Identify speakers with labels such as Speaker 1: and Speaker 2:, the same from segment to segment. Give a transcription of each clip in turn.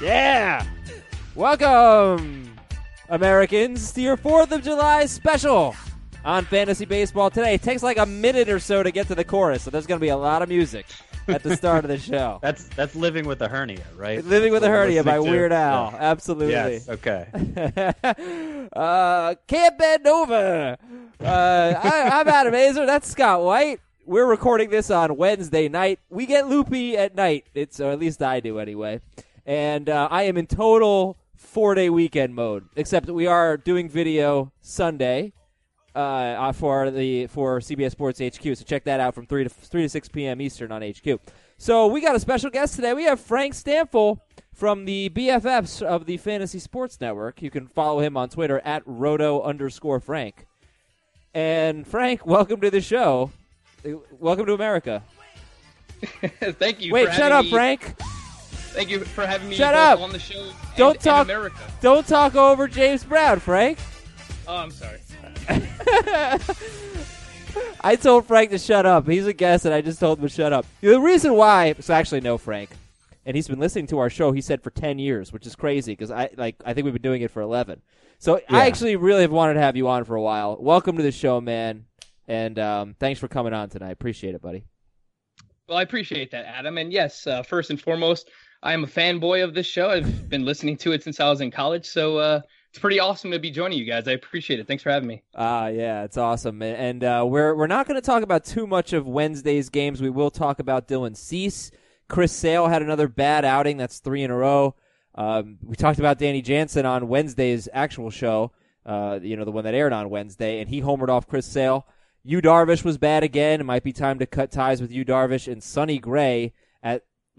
Speaker 1: Yeah! Welcome, Americans, to your 4th of July special on Fantasy Baseball today. It takes like a minute or so to get to the chorus, so there's going to be a lot of music at the start of the show.
Speaker 2: That's that's living with a hernia, right?
Speaker 1: Living with a
Speaker 2: That's what we're
Speaker 1: Hernia by. Weird Al.
Speaker 2: Yeah.
Speaker 1: Absolutely.
Speaker 2: Yes. Okay.
Speaker 1: uh, can't bend over. Uh, I, I'm Adam Aizer. That's Scott White. We're recording this on Wednesday night. We get loopy at night. It's or at least I do anyway. And uh, I am in total four day weekend mode. Except that we are doing video Sunday uh, for the for CBS Sports HQ. So check that out from three to three to six p.m. Eastern on HQ. So we got a special guest today. We have Frank Stampfl from the BFFs of the Fantasy Sports Network. You can follow him on Twitter at roto underscore Frank. And Frank, welcome to the show. Uh, Welcome to America.
Speaker 3: Thank you.
Speaker 1: Wait, shut up,
Speaker 3: me-
Speaker 1: Frank.
Speaker 3: Thank you for having me
Speaker 1: Shut up.
Speaker 3: on the show. and-
Speaker 1: Don't
Speaker 3: and
Speaker 1: talk.
Speaker 3: America.
Speaker 1: Don't talk over James Brown, Frank.
Speaker 3: Oh, I'm sorry.
Speaker 1: I told Frank to shut up. He's a guest, and I just told him to shut up. The reason why, so actually, no, Frank, and he's been listening to our show. He said for ten years, which is crazy because I like I think we've been doing it for eleven. So I actually really have wanted to have you on for a while. Welcome to the show, man, and um, thanks for coming on tonight. Appreciate it, buddy.
Speaker 3: Well, I appreciate that, Adam. And yes, uh, first and foremost, I am a fanboy of this show. I've been listening to it since I was in college, so uh, it's pretty awesome to be joining you guys. I appreciate it. Thanks for having me.
Speaker 1: Ah, yeah, it's awesome, and, and uh, we're we're not going to talk about too much of Wednesday's games. We will talk about Dylan Cease. Chris Sale had another bad outing. That's three in a row. Um, we talked about Danny Jansen on Wednesday's actual show. Uh, you know, the one that aired on Wednesday, and he homered off Chris Sale. Yu Darvish was bad again. It might be time to cut ties with Yu Darvish and Sonny Gray.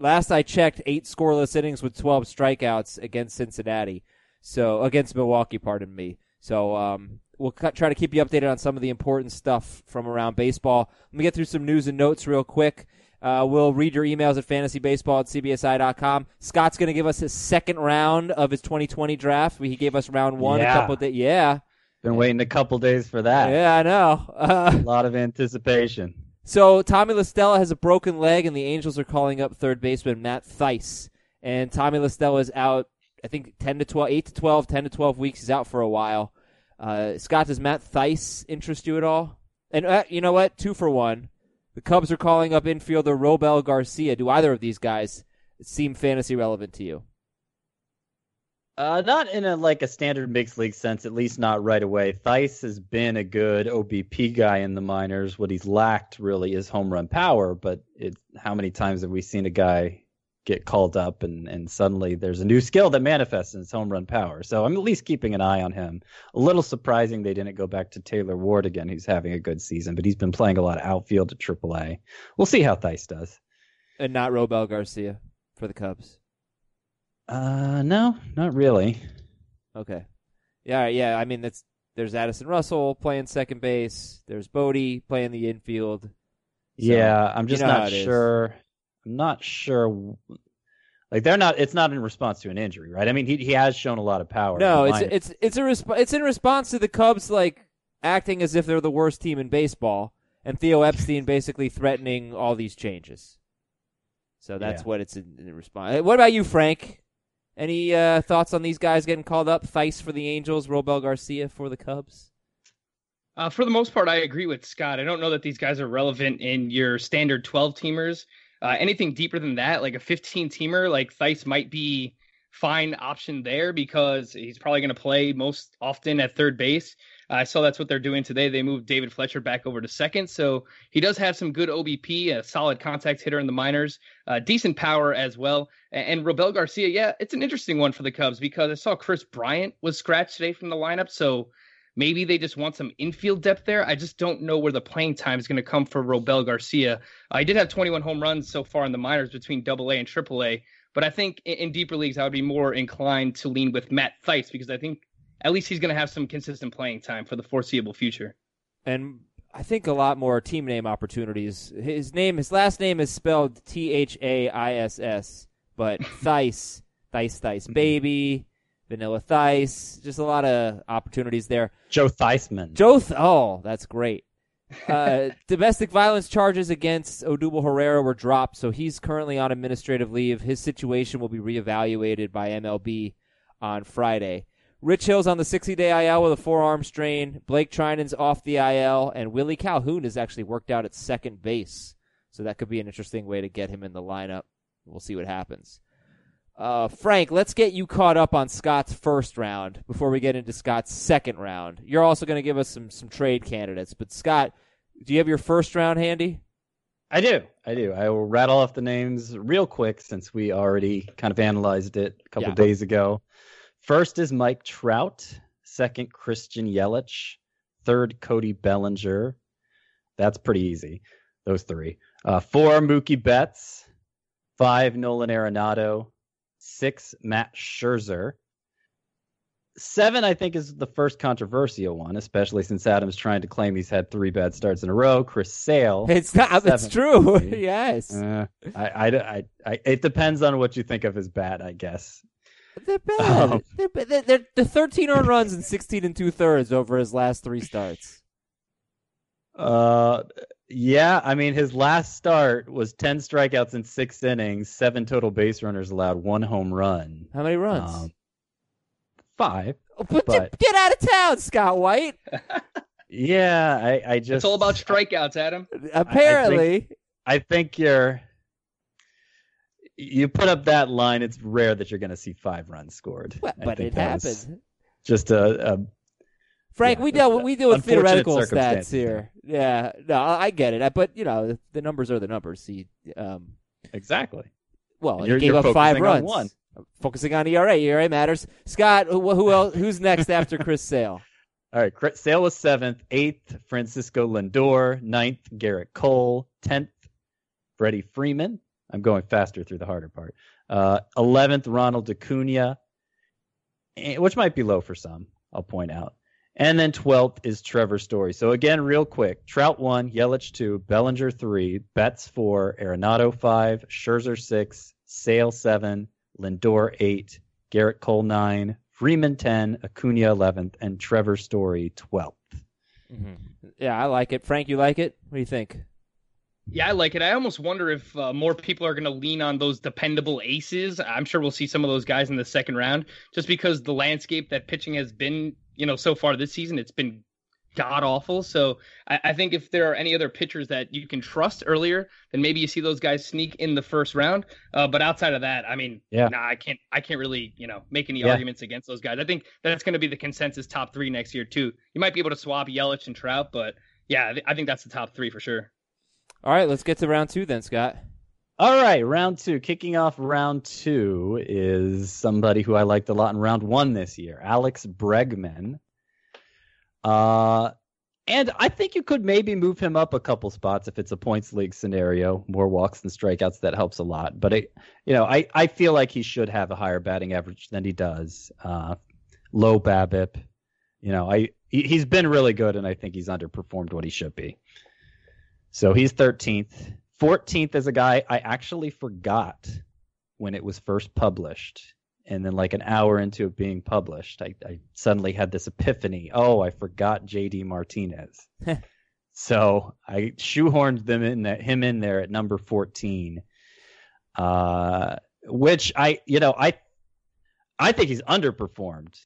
Speaker 1: Last I checked, eight scoreless innings with 12 strikeouts against Cincinnati. So against Milwaukee, pardon me. So um, we'll cut, try to keep you updated on some of the important stuff from around baseball. Let me get through some news and notes real quick. Uh, we'll read your emails at fantasybaseball at cbsi.com. Scott's going to give us his second round of his 2020 draft. He gave us round one a
Speaker 2: Yeah.
Speaker 1: couple days. Yeah,
Speaker 2: Been waiting a couple days for that.
Speaker 1: yeah, I know. Uh,
Speaker 2: A lot of anticipation.
Speaker 1: So Tommy La Stella has a broken leg, and the Angels are calling up third baseman Matt Thaiss. And Tommy La Stella is out, I think, 10 to 12, 8 to 12, 10 to 12 weeks. He's out for a while. Uh, Scott, does Matt Thaiss interest you at all? And uh, you know what? Two for one. The Cubs are calling up infielder Robel Garcia. Do either of these guys seem fantasy relevant to you?
Speaker 2: Uh, not in a like a standard mixed league sense, at least not right away. Thaiss has been a good OBP guy in the minors. What he's lacked really is home run power. But it, how many times have we seen a guy get called up and and suddenly there's a new skill that manifests in his home run power? So I'm at least keeping an eye on him. A little surprising they didn't go back to Taylor Ward again, who's having a good season, but he's been playing a lot of outfield at AAA. We'll see how Thaiss does.
Speaker 1: And not Robel Garcia for the Cubs.
Speaker 2: Uh, no, not really.
Speaker 1: Okay. Yeah, yeah. I mean, that's there's Addison Russell playing second base. There's Bote playing the infield. So,
Speaker 2: yeah, I'm
Speaker 1: you
Speaker 2: just
Speaker 1: know
Speaker 2: not
Speaker 1: it is.
Speaker 2: sure. I'm not sure. Like they're not. It's not in response to an injury, right? I mean, he he has shown a lot of power.
Speaker 1: No, it's it's it's a resp- it's in response to the Cubs like acting as if they're the worst team in baseball, and Theo Epstein basically threatening all these changes. So that's
Speaker 2: Yeah.
Speaker 1: what it's in, in response. What about you, Frank? Any uh, thoughts on these guys getting called up? Thaiss for the Angels, Robel Garcia for the Cubs.
Speaker 3: Uh, for the most part, I agree with Scott. I don't know that these guys are relevant in your standard 12 teamers. Uh, anything deeper than that, like a 15 teamer, like Thaiss might be fine option there because he's probably going to play most often at third base. I saw that's what they're doing today. They moved David Fletcher back over to second, so he does have some good OBP, a solid contact hitter in the minors, uh, decent power as well. And, and Robel Garcia, yeah, it's an interesting one for the Cubs because I saw Kris Bryant was scratched today from the lineup, so maybe they just want some infield depth there. I just don't know where the playing time is going to come for Robel Garcia. I did have 21 home runs so far in the minors between Double A and Triple A, but I think in, in deeper leagues I would be more inclined to lean with Matt Thaiss because I think at least he's going to have some consistent playing time for the foreseeable future.
Speaker 1: and I think a lot more team name opportunities. His name, his last name is spelled T H A I S S, but Thaiss, Thaiss, Thaiss, baby, Vanilla Thaiss, just a lot of opportunities there.
Speaker 2: Joe Theismann.
Speaker 1: Joe, Th- oh, that's great. uh, domestic violence charges against Odubel Herrera were dropped, so he's currently on administrative leave. His situation will be reevaluated by MLB on Friday. Rich Hill's on the 60 day IL with a forearm strain. Blake Treinen's off the IL, and Willie Calhoun is actually worked out at second base. So that could be an interesting way to get him in the lineup. We'll see what happens. Uh, Frank, let's get you caught up on Scott's first round before we get into Scott's second round. You're also going to give us some some trade candidates, but Scott, do you have your first round handy?
Speaker 2: I do. I do. I will rattle off the names real quick since we already kind of analyzed it a couple
Speaker 1: Yeah.
Speaker 2: days ago. First is Mike Trout. Second, Christian Yelich. Third, Cody Bellinger. That's pretty easy. Those three. Uh, four, Mookie Betts. Five, Nolan Arenado. Six, Max Scherzer. Seven, I think, is the first controversial one, especially since Adam's trying to claim he's had three bad starts in a row. Chris Sale.
Speaker 1: It's not. It's true. yes,
Speaker 2: Uh, I, I, I, I, it depends on what you think of as bad, I guess.
Speaker 1: They're bad.
Speaker 2: um,
Speaker 1: they're, ba- they're, they're the 13 earned runs and 16 and two thirds over his last three starts.
Speaker 2: Uh, yeah, I mean, his last start was 10 strikeouts in six innings, seven total base runners allowed, one home run.
Speaker 1: How many runs?
Speaker 2: Um, five.
Speaker 1: Oh, but
Speaker 2: but-
Speaker 1: get out of town, Scott White.
Speaker 2: Yeah, I, I just.
Speaker 3: It's all about strikeouts, Adam.
Speaker 1: Apparently,
Speaker 2: I think you're. You put up that line, it's rare that you're going to see five runs scored.
Speaker 1: Well, but it happened.
Speaker 2: Just a, a
Speaker 1: Frank,
Speaker 2: Yeah,
Speaker 1: we
Speaker 2: uh,
Speaker 1: we deal with theoretical stats here. Yeah, no, I get it. I, but you know, the, numbers are the numbers. See, um,
Speaker 2: exactly.
Speaker 1: well,
Speaker 2: you're-
Speaker 1: gave up five
Speaker 2: on
Speaker 1: runs.
Speaker 2: one.
Speaker 1: Focusing on ERA, ERA matters. Scott, who, who else? Who's next after Chris Sale?
Speaker 2: All right, Chris- Sale was seventh, eighth, Francisco Lindor, ninth, Gerrit Cole, tenth, Freddie Freeman. I'm going faster through the harder part. Uh, Eleventh, Ronald Acuna, eh, which might be low for some. I'll point out. And then twelfth is Trevor Story. So again, real quick: Trout one, Yelich two, Bellinger three, Betts four, Arenado five, Scherzer six, Sale seven, Lindor eight, Gerrit Cole nine, Freeman ten, Acuna eleventh, and Trevor Story 12th.
Speaker 1: Yeah, I like it. Frank, you like it? What do you think?
Speaker 3: Yeah, I like it. I almost wonder if uh, more people are going to lean on those dependable aces. I'm sure we'll see some of those guys in the second round, just because the landscape that pitching has been, you know, so far this season, it's been god awful. So I, I think if there are any other pitchers that you can trust earlier, then maybe you see those guys sneak in the first round. Uh, but outside of that, I mean,
Speaker 2: Yeah.
Speaker 3: nah, I can't, I can't really, you know, make any
Speaker 2: Yeah.
Speaker 3: arguments against those guys. I think that's going to be the consensus top three next year too. You might be able to swap Yelich and Trout, but yeah, I thi- I think that's the top three for sure.
Speaker 1: All right, let's get to round two then, Scott.
Speaker 2: All right, round two. Kicking off round two is somebody who I liked a lot in round one this year, Alex Bregman. Uh, and I think you could maybe move him up a couple spots if it's a points league scenario, more walks than strikeouts. That helps a lot. But I, you know, I, I feel like he should have a higher batting average than he does. Uh, low BABIP. You know, I he, he's been really good, and I think he's underperformed what he should be. So he's 13th. 14th is a guy I actually forgot when it was first published. And then, like an hour into it being published, I, I suddenly had this epiphany. Oh, I forgot JD Martinez. so I shoehorned them in there, him in there at number 14. Uh, which I, you know, I, I think he's underperformed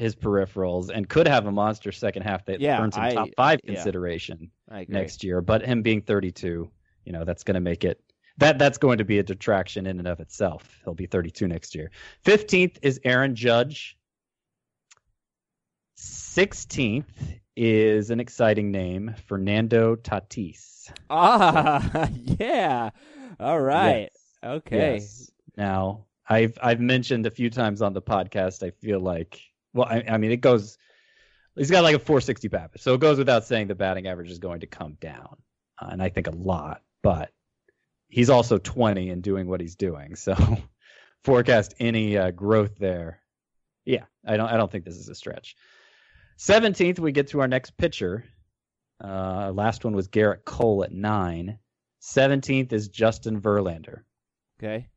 Speaker 2: his peripherals and could have a monster second half that
Speaker 1: Yeah,
Speaker 2: earns him
Speaker 1: I-
Speaker 2: top five
Speaker 1: yeah.
Speaker 2: consideration next year. But him being 32, you know, that's going to make it that that's going to be a detraction in and of itself. He'll be 32 next year. 15th is Aaron Judge. 16th is an exciting name, Fernando Tatis.
Speaker 1: Ah, yeah. All right.
Speaker 2: Yes.
Speaker 1: Okay.
Speaker 2: Yes. Now, I've I've mentioned a few times on the podcast. I feel like, well, I, I mean, it goes. He's got like a 460 BABIP, so it goes without saying the batting average is going to come down, uh, and I think a lot. But he's also 20 and doing what he's doing, so forecast any uh, growth there. Yeah, I don't I don't think this is a stretch. 17th, we get to our next pitcher. Uh, last one was Gerrit Cole at nine. 17th is Justin Verlander
Speaker 1: Okay.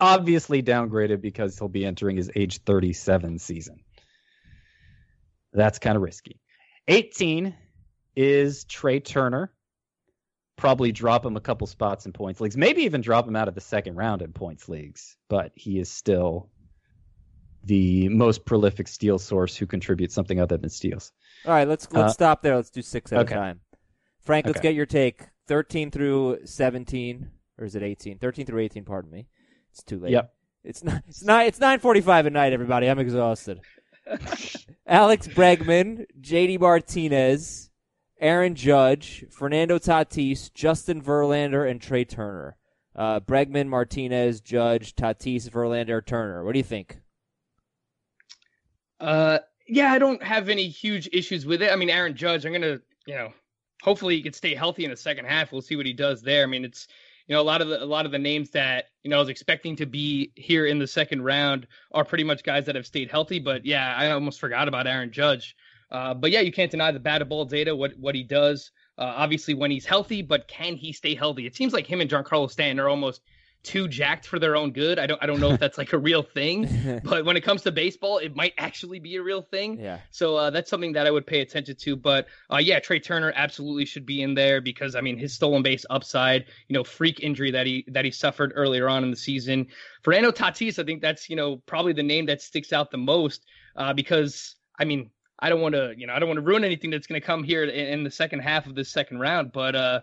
Speaker 2: obviously downgraded because he'll be entering his age 37 season. That's kind of risky. 18 is Trea Turner. Probably drop him a couple spots in points leagues, maybe even drop him out of the second round in points leagues. But he is still the most prolific steal source who contributes something other than steals.
Speaker 1: All right, let's let's
Speaker 2: Uh,
Speaker 1: stop there. Let's do six at
Speaker 2: okay.
Speaker 1: a time. Frank, let's
Speaker 2: Okay.
Speaker 1: get your take. Thirteen through seventeen, or is it eighteen? Thirteen through eighteen. Pardon me. It's too late.
Speaker 2: Yep.
Speaker 1: It's not. It's nine. It's nine forty-five at night. Everybody, I'm exhausted. Alex Bregman, J.D. Martinez, Aaron Judge, Fernando Tatis, Justin Verlander, and Trea Turner. Uh, Bregman, Martinez, Judge, Tatis, Verlander, Turner. What do you think?
Speaker 3: Uh, yeah, I don't have any huge issues with it. I mean, Aaron Judge, I'm gonna, you know, hopefully he can stay healthy in the second half. We'll see what he does there. I mean, it's you know a lot of the a lot of the names that you know I was expecting to be here in the second round are pretty much guys that have stayed healthy. But yeah, I almost forgot about Aaron Judge. Uh, but yeah, you can't deny the batted ball data, what what he does. Uh, obviously, when he's healthy, but can he stay healthy? It seems like him and Giancarlo Stanton are almost too jacked for their own good. I don't I don't know if that's like a real thing, but when it comes to baseball, it might actually be a real thing.
Speaker 1: yeah.
Speaker 3: So uh, that's something that I would pay attention to. But uh, yeah, Trea Turner absolutely should be in there because I mean his stolen base upside, you know, freak injury that he that he suffered earlier on in the season. Fernando Tatis, I think that's you know probably the name that sticks out the most uh, because I mean I don't want to you know I don't want to ruin anything that's going to come here in, in the second half of this second round, but uh,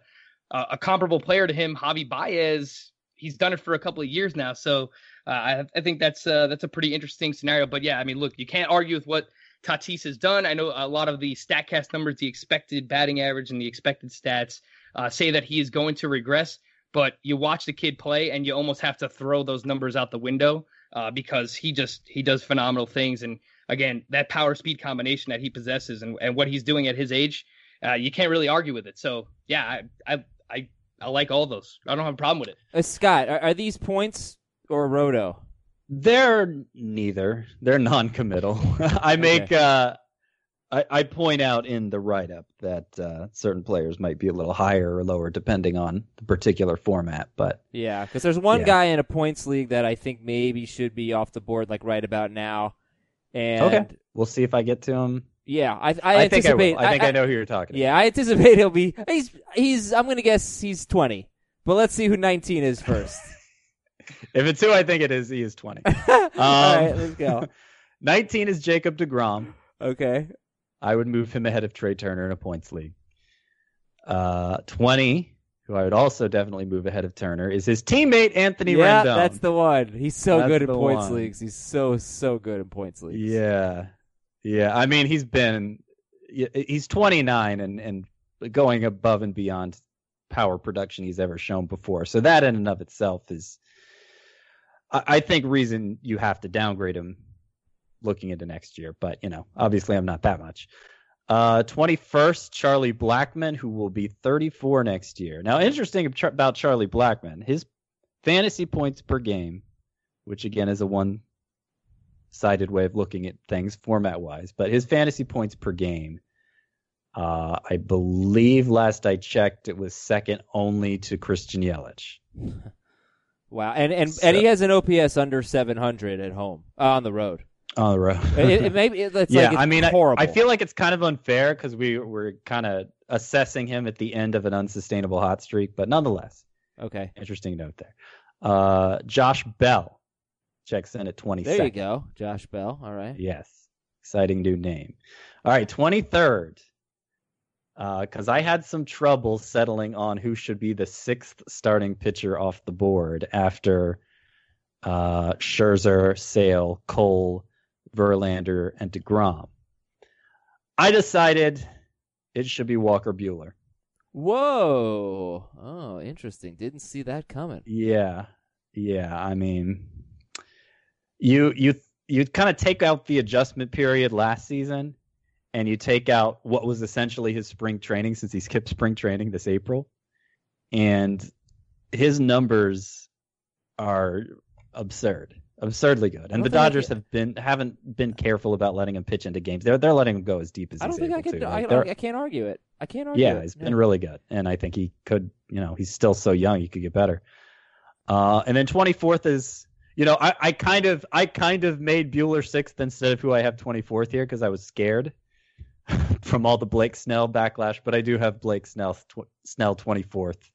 Speaker 3: uh, a comparable player to him, Javi Baez, he's done it for a couple of years now, so. Uh, I, I think that's uh, that's a pretty interesting scenario, but yeah, I mean, look, you can't argue with what Tatis has done. I know a lot of the Statcast numbers, the expected batting average and the expected stats uh, say that he is going to regress. But you watch the kid play, and you almost have to throw those numbers out the window uh, because he just he does phenomenal things. And again, that power speed combination that he possesses and, and what he's doing at his age, uh, you can't really argue with it. So yeah, I I I, I like all those. I don't have a problem with it.
Speaker 1: Uh, Scott, are, are these points or roto?
Speaker 2: They're neither. They're non-committal. I make uh, I, I point out in the write-up that uh, certain players might be a little higher or lower depending on the particular format. But
Speaker 1: Yeah, because there's one
Speaker 2: Yeah.
Speaker 1: guy in a points league that I think maybe should be off the board like right about now. And
Speaker 2: Okay. we'll see if I get to him.
Speaker 1: Yeah, I I,
Speaker 2: I, think I
Speaker 1: anticipate.
Speaker 2: I think I, know who you're talking
Speaker 1: Yeah, I anticipate he'll be. He's he's. I'm gonna guess he's 20. But let's see who 19 is first.
Speaker 2: If it's who I think it is, he is 20.
Speaker 1: All right, let's go.
Speaker 2: 19 is Jacob DeGrom.
Speaker 1: Okay.
Speaker 2: I would move him ahead of Trea Turner in a points league. Uh, 20, who I would also definitely move ahead of Turner, is his teammate Anthony
Speaker 1: yeah,
Speaker 2: Rendon.
Speaker 1: that's the one. He's so
Speaker 2: That's
Speaker 1: good in points
Speaker 2: one.
Speaker 1: leagues. He's so so good in points leagues.
Speaker 2: Yeah, yeah. I mean, he's been he's 29 and and going above and beyond power production he's ever shown before. So that in and of itself is, I, I think, reason you have to downgrade him looking into next year. But you know, obviously, I'm not that much. Uh, 21st, Charlie Blackmon, who will be 34 next year. Now, interesting about Charlie Blackmon, his fantasy points per game, which again is a one sided way of looking at things format wise, but his fantasy points per game, uh, I believe last I checked, it was second only to Christian Yelich.
Speaker 1: Wow. And and
Speaker 2: So-
Speaker 1: and he has an OPS under 700 at home uh, on the road.
Speaker 2: On the road.
Speaker 1: it, it maybe it, it's
Speaker 2: yeah,
Speaker 1: like it's
Speaker 2: I mean, I,
Speaker 1: horrible.
Speaker 2: I feel like it's kind of unfair because we were kind of assessing him at the end of an unsustainable hot streak, but nonetheless,
Speaker 1: okay.
Speaker 2: interesting note there. Uh, Josh Bell checks in at 22nd.
Speaker 1: There you go, Josh Bell. All right.
Speaker 2: Yes. Exciting new name. All right, 23rd. Because I had some trouble settling on who should be the sixth starting pitcher off the board after uh, Scherzer, Sale, Cole, Verlander, and DeGrom. I decided it should be Walker Buehler.
Speaker 1: Whoa. Oh, interesting. Didn't see that coming.
Speaker 2: Yeah, yeah. I mean, you you you kind of take out the adjustment period last season, and you take out what was essentially his spring training since he skipped spring training this April, and his numbers are absurd, absurdly good. And the Dodgers
Speaker 1: can-
Speaker 2: have been haven't been careful about letting him pitch into games. They're they're letting him go as deep as
Speaker 1: I don't
Speaker 2: he's
Speaker 1: think I can.
Speaker 2: To.
Speaker 1: I,
Speaker 2: like,
Speaker 1: I can't argue it. I can't argue
Speaker 2: yeah,
Speaker 1: it.
Speaker 2: he's been really good, and I think he could. You know, he's still so young; he could get better. Uh, and then 24th is, you know, I, I kind of, I kind of made Buehler sixth instead of who I have 24th here because I was scared. from all the Blake Snell backlash, but I do have Blake Snell tw- Snell 24th,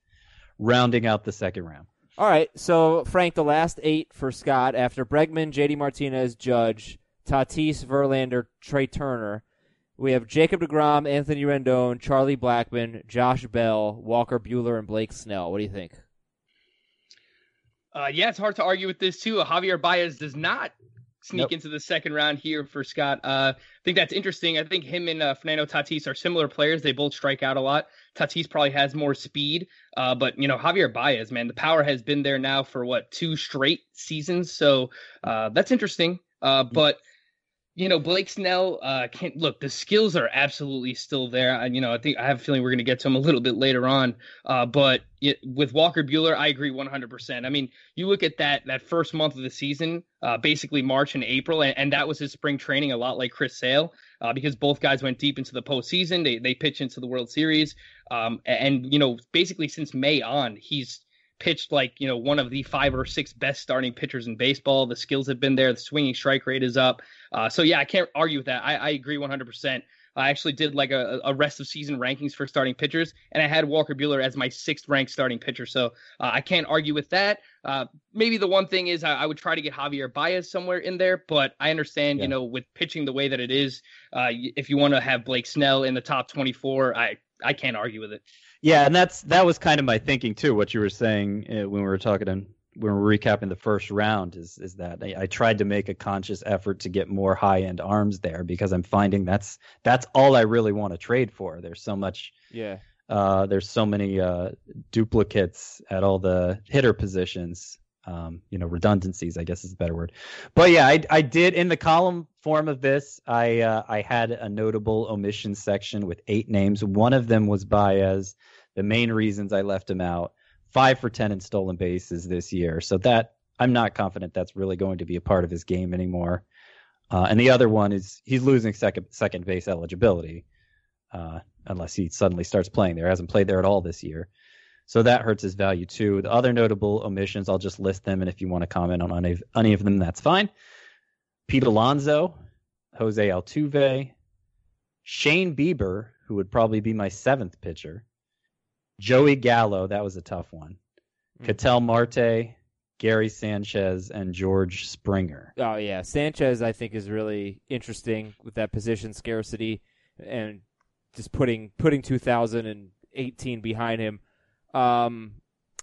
Speaker 2: rounding out the second round.
Speaker 1: All right, so Frank, the last eight for Scott after Bregman, JD Martinez, Judge, Tatis, Verlander, Trea Turner. We have Jacob DeGrom, Anthony Rendon, Charlie Blackmon, Josh Bell, Walker Buehler, and Blake Snell. What do you think?
Speaker 3: Uh, yeah, it's hard to argue with this too. Javier Baez does not sneak
Speaker 2: Nope.
Speaker 3: into the second round here for Scott. Uh, I think that's interesting. I think him and uh, Fernando Tatis are similar players. They both strike out a lot. Tatis probably has more speed, uh, but you know Javier Baez, man, the power has been there now for what two straight seasons. So uh, that's interesting. Uh, but you know Blake Snell uh, can't look. The skills are absolutely still there. You know I think I have a feeling we're going to get to him a little bit later on. Uh, but it, with Walker Buehler, I agree 100%. I mean, you look at that that first month of the season, uh, basically March and April, and, and that was his spring training, a lot like Chris Sale, uh, because both guys went deep into the postseason. They they pitch into the World Series, um, and you know basically since May on, he's pitched like you know one of the five or six best starting pitchers in baseball. The skills have been there. The swinging strike rate is up. Uh, so yeah, I can't argue with that. I, I agree 100%. I actually did like a, a rest of season rankings for starting pitchers, and I had Walker Buehler as my sixth ranked starting pitcher. So uh, I can't argue with that. Uh, maybe the one thing is I, I would try to get Javier Baez somewhere in there, but I understand,
Speaker 2: Yeah.
Speaker 3: you know, with pitching the way that it is, uh, if you want to have Blake Snell in the top 24, I I can't argue with it.
Speaker 2: Yeah, and that's that was kind of my thinking too. What you were saying uh, when we were talking and when we were recapping the first round is is that I, I tried to make a conscious effort to get more high end arms there because I'm finding that's that's all I really want to trade for. There's so much
Speaker 1: Yeah.
Speaker 2: uh, there's so many uh, duplicates at all the hitter positions. Um, you know, redundancies, I guess is a better word. But yeah, I, I did in the column form of this. I uh, I had a notable omission section with eight names. One of them was Baez. The main reasons I left him out: five for ten in stolen bases this year. So that I'm not confident that's really going to be a part of his game anymore. Uh, and the other one is he's losing second second base eligibility uh, unless he suddenly starts playing there. Hasn't played there at all this year. So that hurts his value too. The other notable omissions, I'll just list them, and if you want to comment on any, any of them, that's fine. Pete Alonso, Jose Altuve, Shane Bieber, who would probably be my seventh pitcher, Joey Gallo, that was a tough one,
Speaker 1: Mm.
Speaker 2: Ketel Marte, Gary Sanchez, and George Springer.
Speaker 1: Oh yeah, Sanchez I think is really interesting with that position scarcity and just putting putting 2018 behind him. Um,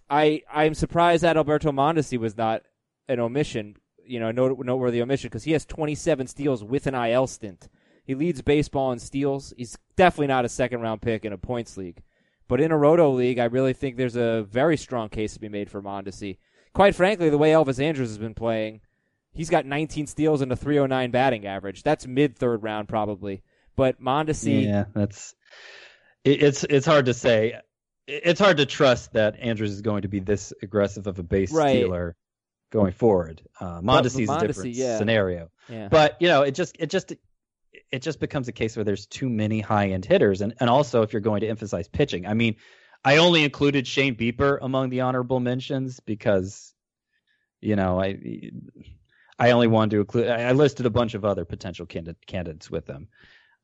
Speaker 1: I I'm surprised that Alberto Mondesi was not an omission, you know, a note, noteworthy omission because he has 27 steals with an IL stint. He leads baseball in steals. He's definitely not a second round pick in a points league, but in a roto league, I really think there's a very strong case to be made for Mondesi. Quite frankly, the way Elvis Andrus has been playing, he's got 19 steals and a 309 batting average. That's mid third round probably. But Mondesi,
Speaker 2: Yeah, that's it, it's it's hard to say. It- It's hard to trust that Andrus is going to be this aggressive of a base
Speaker 1: Right.
Speaker 2: stealer going forward. Uh, Mondesi's
Speaker 1: but
Speaker 2: a different
Speaker 1: yeah.
Speaker 2: scenario,
Speaker 1: yeah,
Speaker 2: but you know, it just it just it just becomes a case where there's too many high end hitters, and and also if you're going to emphasize pitching, I mean, I only included Shane Bieber among the honorable mentions because, you know, I I only wanted to include. I listed a bunch of other potential candidate, candidates with them.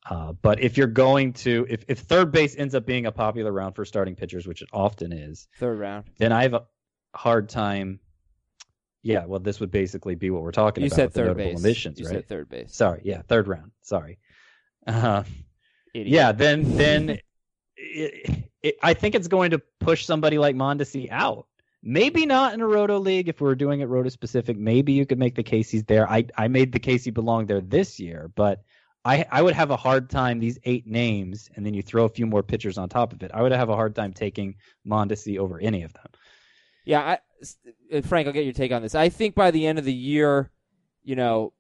Speaker 2: Uh, but if you're going to, if, if third base ends up being a popular round for starting pitchers, which it often is,
Speaker 1: third round.
Speaker 2: then I have a hard time. Yeah, well, this would basically be what we're talking about.
Speaker 1: You
Speaker 2: about
Speaker 1: said third base.
Speaker 2: omissions,
Speaker 1: you
Speaker 2: right?
Speaker 1: said third base.
Speaker 2: Sorry, yeah, third round. Sorry. Uh, yeah, then then it, it, I think it's going to push somebody like Mondesi out. Maybe not in a roto league if we are doing it roto specific. Maybe you could make the case he's there. I I made the case he belonged there this year, but I I would have a hard time these eight names, and then you throw a few more pitchers on top of it. I would have a hard time taking Mondesi over any of them.
Speaker 1: Yeah, I, uh, Frank, I'll get your take on this. I think by the end of the year, you know,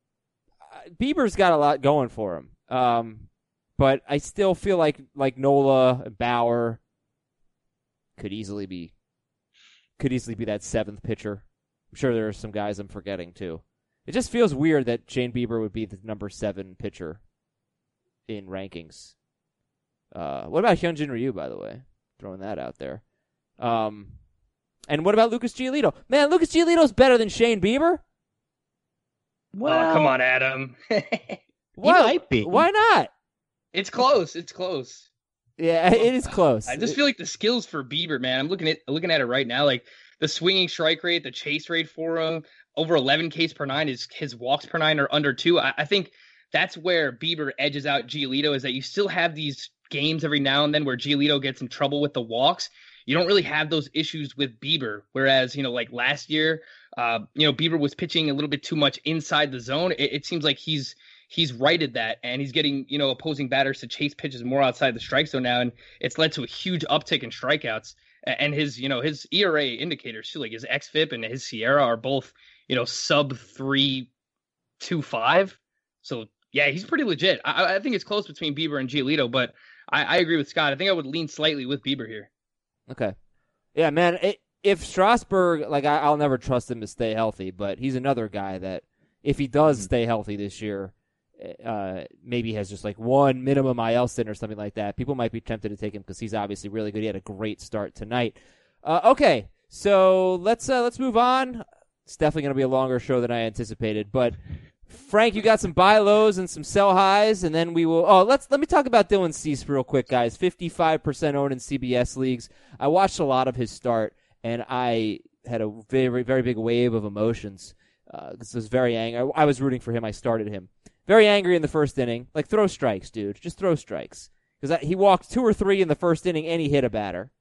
Speaker 1: uh, Bieber's got a lot going for him. Um, but I still feel like like Nola and Bauer could easily be could easily be that seventh pitcher. I'm sure there are some guys I'm forgetting too. It just feels weird that Shane Bieber would be the number seven pitcher in rankings. Uh, what about Hyunjin Ryu, by the way? Throwing that out there. Um, and what about Lucas Giolito? Man, Lucas Giolito's better than Shane Bieber.
Speaker 3: oh, come on, Adam.
Speaker 2: He
Speaker 1: Why?
Speaker 2: might be.
Speaker 1: Why not?
Speaker 3: It's close. It's close.
Speaker 1: Yeah, it is close.
Speaker 3: I just feel like the skills for Bieber, man. I'm looking at looking at it right now. Like the swinging strike rate, the chase rate for him, over 11 Ks per nine. His his walks per nine are under two. I, I think that's where Bieber edges out Giolito. Is that you still have these games every now and then where Giolito gets in trouble with the walks. You don't really have those issues with Bieber. Whereas, you know, like last year, uh, you know, Bieber was pitching a little bit too much inside the zone. It, it seems like he's he's righted that and he's getting, you know, opposing batters to chase pitches more outside the strike zone now. And it's led to a huge uptick in strikeouts. And his, you know, his ERA indicators too, like his XFIP and his SIERA are both, you know, sub three two five. So yeah, he's pretty legit. I, I think it's close between Bieber and Giolito, but I, I, agree with Scott. I think I would lean slightly with Bieber here.
Speaker 1: Okay. Yeah, man. It, if Strasburg, like, I, will never trust him to stay healthy, but he's another guy that, if he does mm-hmm. stay healthy this year, uh, maybe has just like one minimum IL stint or something like that. People might be tempted to take him because he's obviously really good. He had a great start tonight. Uh, okay, so let's uh, let's move on. It's definitely going to be a longer show than I anticipated, but Frank, you got some buy lows and some sell highs, and then we will. Oh, let's let me talk about Dylan Cease real quick, guys. Fifty-five percent owned in CBS leagues. I watched a lot of his start, and I had a very very big wave of emotions. Uh, this was very angry. I was rooting for him. I started him. Very angry in the first inning. Like throw strikes, dude. Just throw strikes. Because he walked two or three in the first inning, and he hit a batter,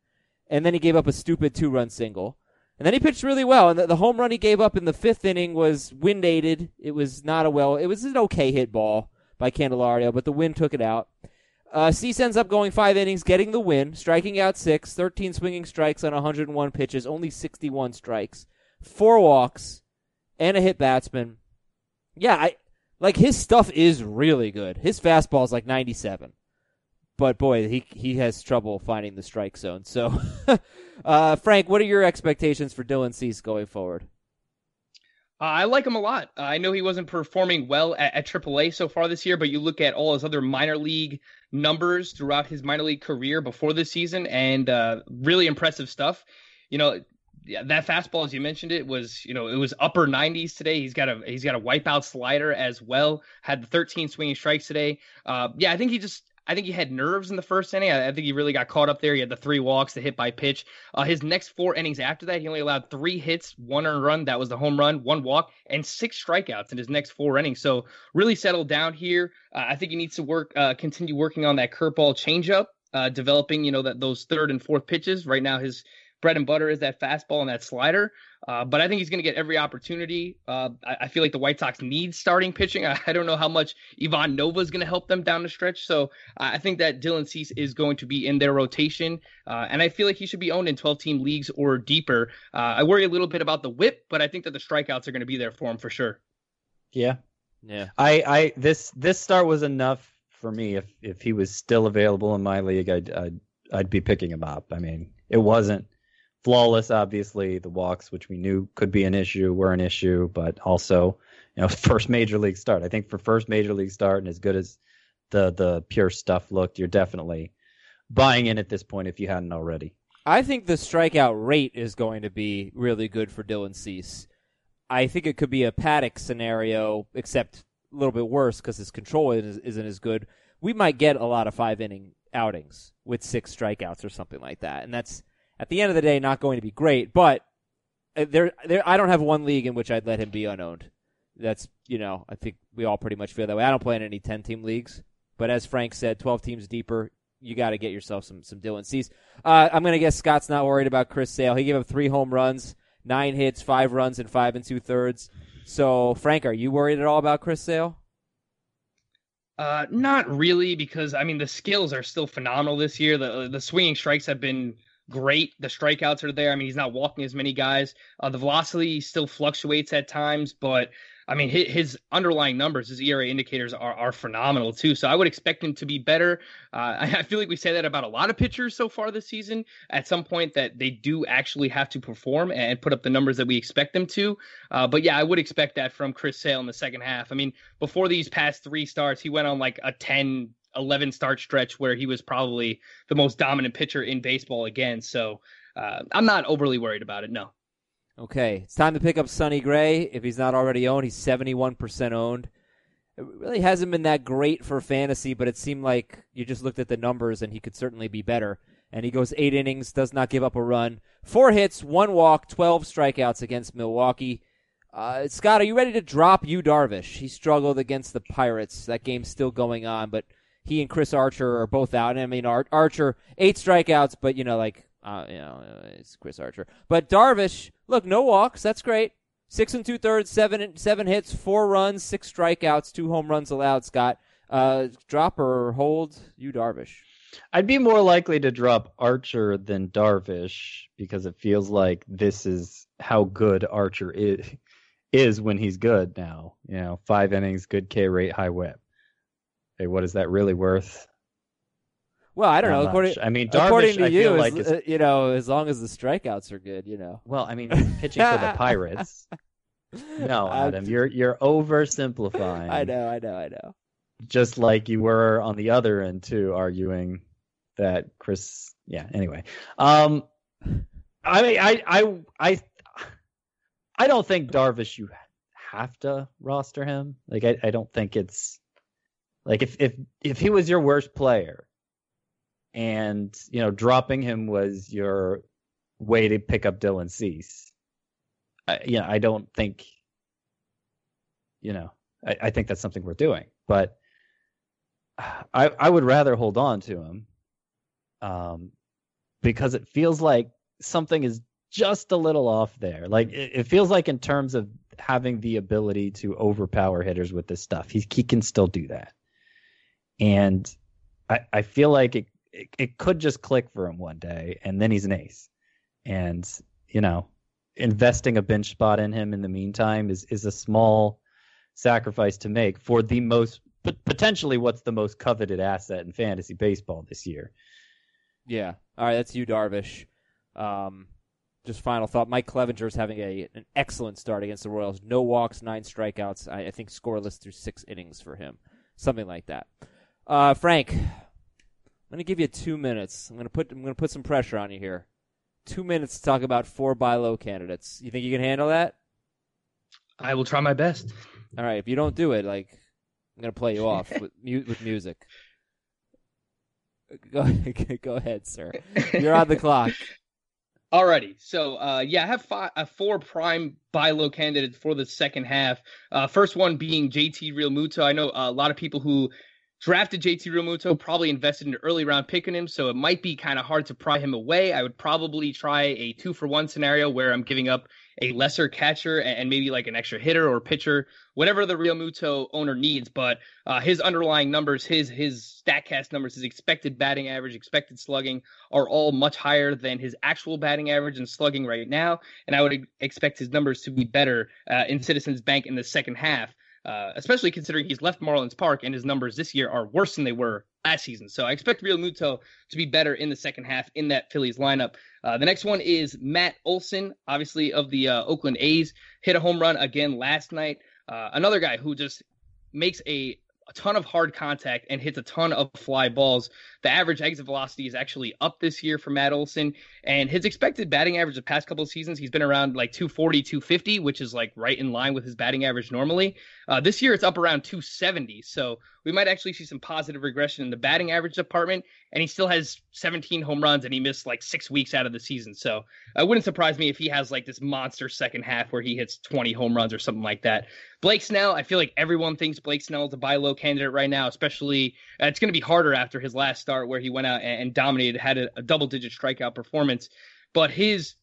Speaker 1: and then he gave up a stupid two-run single. And then he pitched really well. And the, the home run he gave up in the fifth inning was wind aided. It was not a well, it was an okay hit ball by Candelario, but the wind took it out. Uh, Cease ends up going five innings, getting the win, striking out six, 13 swinging strikes on 101 pitches, only 61 strikes, four walks, and a hit batsman. Yeah, I like his stuff is really good. His fastball is like 97 but boy, he he has trouble finding the strike zone. So, uh, Frank, what are your expectations for Dylan Cease going forward?
Speaker 3: Uh, I like him a lot. Uh, I know he wasn't performing well at, at, AAA so far this year, but you look at all his other minor league numbers throughout his minor league career before this season, and uh, really impressive stuff. You know, that fastball, as you mentioned, it was you know it was upper 90s today. He's got a he's got a wipeout slider as well. Had the 13 swinging strikes today. Uh, yeah, I think he just I think he had nerves in the first inning. I, I, think he really got caught up there. He had the three walks, the hit by pitch. Uh, his next four innings after that, he only allowed three hits, one earned run. That was the home run, one walk, and six strikeouts in his next four innings. So really settled down here. Uh, I think he needs to work, uh, continue working on that curveball changeup, uh, developing, you know, that those third and fourth pitches. Right now, his bread and butter is that fastball and that slider. Uh, but I think he's going to get every opportunity. Uh, I, I, feel like the White Sox need starting pitching. I, I don't know how much Ivan Nova is going to help them down the stretch. So I think that Dylan Cease is going to be in their rotation. Uh, and I feel like he should be owned in 12 team leagues or deeper. Uh, I worry a little bit about the whip, but I think that the strikeouts are going to be there for him for sure.
Speaker 2: Yeah.
Speaker 1: Yeah.
Speaker 2: I, I, this, this start was enough for me. If, if he was still available in my league, I'd, I'd, I'd be picking him up. I mean, it wasn't flawless. Obviously, the walks, which we knew could be an issue, were an issue, but also, you know, first major league start. I think for first major league start, and as good as the the pure stuff looked, you're definitely buying in at this point if you hadn't already.
Speaker 1: I think the strikeout rate is going to be really good for Dylan Cease. I think it could be a Paddock scenario, except a little bit worse because his control isn't as good. We might get a lot of five inning outings with six strikeouts or something like that, and that's at the end of the day, not going to be great. But uh, there, there, I don't have one league in which I'd let him be unowned. That's you know, I think we all pretty much feel that way. I don't play in any ten team leagues, but as Frank said, twelve teams deeper, you got to get yourself some some Dylan Cease. Uh, I'm gonna guess Scott's not worried about Chris Sale. He gave up three home runs, nine hits, five runs, and five and two thirds. So, Frank, are you worried at all about Chris Sale?
Speaker 3: Uh, not really, because I mean the skills are still phenomenal this year. The the swinging strikes have been great. The strikeouts are there. I mean, he's not walking as many guys. Uh, the velocity still fluctuates at times, but I mean, his, his, underlying numbers, his ERA indicators are, are phenomenal too. So I would expect him to be better. Uh, I, I, feel like we say that about a lot of pitchers so far this season. At some point, that they do actually have to perform and put up the numbers that we expect them to. Uh, but yeah, I would expect that from Chris Sale in the second half. I mean, before these past three starts, he went on like a 10 11 start stretch where he was probably the most dominant pitcher in baseball again. So uh, I'm not overly worried about it. No.
Speaker 1: Okay, it's time to pick up Sonny Gray. If he's not already owned, he's 71% owned. it really hasn't been that great for fantasy, but it seemed like you just looked at the numbers and he could certainly be better. And he goes eight innings, does not give up a run, four hits, one walk, 12 strikeouts against Milwaukee. Uh, Scott, are you ready to drop Yu Darvish? He struggled against the Pirates. That game's still going on, but he and Chris Archer are both out. And I mean, Ar- Archer eight strikeouts, but you know, like uh, you know, it's Chris Archer. But Darvish, look, no walks. That's great. Six and two thirds, seven seven hits, four runs, six strikeouts, two home runs allowed. Scott, uh, drop or hold Yu Darvish.
Speaker 2: I'd be more likely to drop Archer than Darvish because it feels like this is how good Archer is is when he's good now. You know, five innings, good K rate, high whip. Hey, what is that really worth?
Speaker 1: Well, I don't
Speaker 2: Not
Speaker 1: know. According,
Speaker 2: much. I mean, Darvish,
Speaker 1: according to
Speaker 2: I
Speaker 1: you,
Speaker 2: like is,
Speaker 1: uh, you know, as long as the strikeouts are good, you know.
Speaker 2: well, I mean, pitching for the Pirates. No,
Speaker 1: I'm-
Speaker 2: Adam, you're you're oversimplifying.
Speaker 1: I know, I know, I know.
Speaker 2: Just like you were on the other end too, arguing that Chris. Yeah. Anyway, um, I mean, I I I I don't think Darvish. You have to roster him. Like, I I don't think it's like if if if he was your worst player, and you know dropping him was your way to pick up Dylan Cease. I, you know, I don't think. You know, I, I think that's something we're doing, but I I would rather hold on to him, um, because it feels like something is just a little off there. Like it, it feels like in terms of having the ability to overpower hitters with this stuff, he he can still do that, and I I feel like it it, it could just click for him one day, and then he's an ace, and you know, investing a bench spot in him in the meantime is is a small sacrifice to make for the most pot- potentially what's the most coveted asset in fantasy baseball this year.
Speaker 1: Yeah. All right, that's Yu, Darvish. Um, just final thought. Mike Clevinger's having a an excellent start against the Royals. No walks, nine strikeouts. I, I think scoreless through six innings for him, something like that. Uh, Frank, I'm going to give you two minutes. I'm going to put I'm going to put some pressure on you here. Two minutes to talk about four buy low candidates. You think you can handle that?
Speaker 3: I will try my best.
Speaker 1: All right. If you don't do it, like I'm going to play you off with mu- with music. Go go ahead, sir. You're on the clock.
Speaker 3: Alrighty, so uh, yeah, I have five, uh, four prime buy low candidates for the second half. Uh, first one being JT Realmuto. I know a lot of people who drafted JT Realmuto probably invested in an early round pick in him, so it might be kind of hard to pry him away. I would probably try a two for one scenario where I'm giving up a lesser catcher and, maybe like an extra hitter or pitcher, whatever the Realmuto owner needs. But uh, his underlying numbers, his his Statcast numbers, his expected batting average, expected slugging are all much higher than his actual batting average and slugging right now. And I would expect his numbers to be better uh, in Citizens Bank in the second half. Uh, especially considering he's left Marlins Park and his numbers this year are worse than they were last season. So I expect Realmuto to be better in the second half in that Phillies lineup. Uh, the next one is Matt Olson, obviously of the uh, Oakland A's, hit a home run again last night. Uh, another guy who just makes a, a ton of hard contact and hits a ton of fly balls. The average exit velocity is actually up this year for Matt Olson, and his expected batting average the past couple of seasons, he's been around like 240, 250, which is like right in line with his batting average normally. Uh, this year it's up around 270, so we might actually see some positive regression in the batting average department. And he still has 17 home runs, and he missed like six weeks out of the season. So it wouldn't surprise me if he has like this monster second half where he hits 20 home runs or something like that. Blake Snell, I feel like everyone thinks Blake Snell is a buy low candidate right now, especially uh, it's going to be harder after his last start where he went out and, dominated, had a, a double digit strikeout performance. But his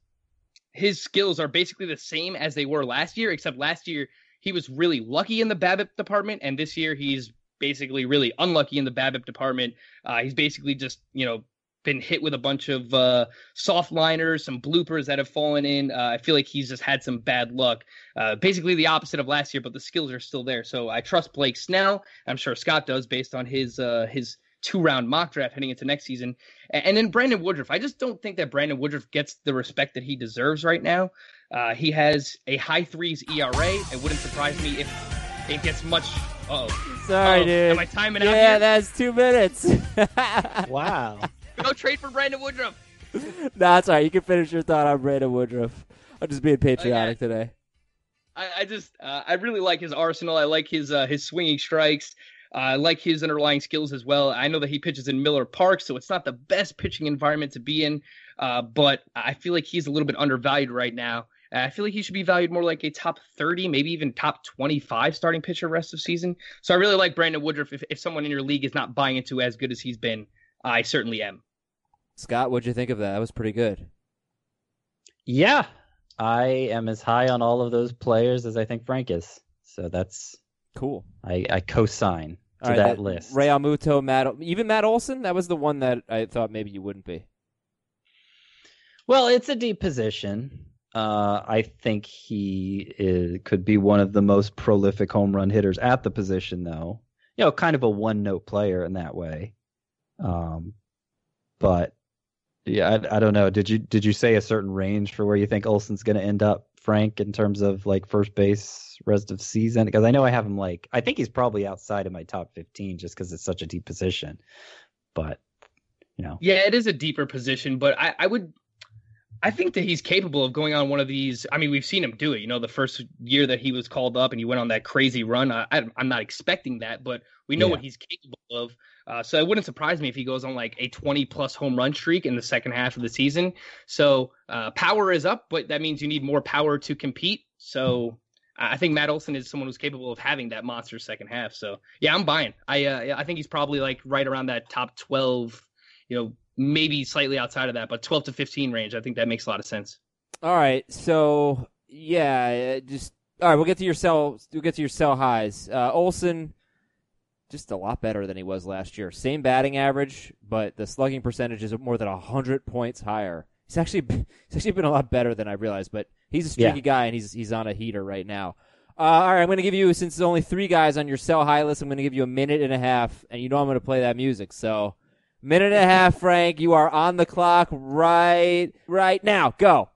Speaker 3: his skills are basically the same as they were last year, except last year he was really lucky in the BABIP department, and this year he's basically really unlucky in the BABIP department. Uh, he's basically just you know been hit with a bunch of uh, soft liners, some bloopers that have fallen in. Uh, I feel like he's just had some bad luck. Uh, basically the opposite of last year, but the skills are still there. So I trust Blake Snell. I'm sure Scott does based on his uh, his two round mock draft heading into next season. And, and then Brandon Woodruff. I just don't think that Brandon Woodruff gets the respect that he deserves right now. Uh, he has a high threes ERA. It wouldn't surprise me if it gets much. Oh,
Speaker 1: Sorry,
Speaker 3: Uh-oh.
Speaker 1: dude.
Speaker 3: Am I timing out
Speaker 1: Yeah, that's two minutes.
Speaker 2: Wow.
Speaker 3: go trade for Brandon Woodruff.
Speaker 1: no, that's all right. You can finish your thought on Brandon Woodruff. I'm just being patriotic today.
Speaker 3: I, I just uh, I really like his arsenal. I like his uh, his swinging strikes. Uh, I like his underlying skills as well. I know that he pitches in Miller Park, so it's not the best pitching environment to be in. Uh, but I feel like he's a little bit undervalued right now. I feel like he should be valued more like a top 30, maybe even top 25 starting pitcher rest of season. So I really like Brandon Woodruff. If, if someone in your league is not buying into as good as he's been, I certainly am.
Speaker 1: Scott, what'd you think of that? That was pretty good.
Speaker 2: Yeah, I am as high on all of those players as I think Frank is. So that's
Speaker 1: cool.
Speaker 2: I, I co-sign to right, that, that, list.
Speaker 1: Realmuto, Matt, even Matt Olson. That was the one that I thought maybe you wouldn't be.
Speaker 2: Well, it's a deep position. Uh, I think he is, could be one of the most prolific home run hitters at the position, though. You know, kind of a one note player in that way. Um, but yeah, I, I, don't know. Did you did you say a certain range for where you think Olson's going to end up, Frank, in terms of like first base rest of season? Because I know I have him like I think he's probably outside of my top fifteen just because it's such a deep position. But you know,
Speaker 3: yeah, it is a deeper position, but I, I would I think that he's capable of going on one of these. I mean, we've seen him do it. You know, the first year that he was called up and he went on that crazy run. I, am not expecting that, but we know yeah. what he's capable of. Uh, so it wouldn't surprise me if he goes on like a 20 plus home run streak in the second half of the season. So uh, power is up, but that means you need more power to compete. So I think Matt Olson is someone who's capable of having that monster second half. So yeah, I'm buying. I uh, I think he's probably like right around that top 12, you know, maybe slightly outside of that, but 12 to 15 range. I think that makes a lot of sense.
Speaker 1: All right. So, yeah, just all right, we'll get to your sell we'll get to your sell highs. Uh, Olson just a lot better than he was last year. Same batting average, but the slugging percentage is more than 100 points higher. He's actually he's actually been a lot better than I realized, but he's a streaky yeah. guy and he's he's on a heater right now. Uh, all right, I'm going to give you since there's only three guys on your sell high list. I'm going to give you a minute and a half, and you know I'm going to play that music. So Minute and a half, Frank. You are on the clock right right now. Go.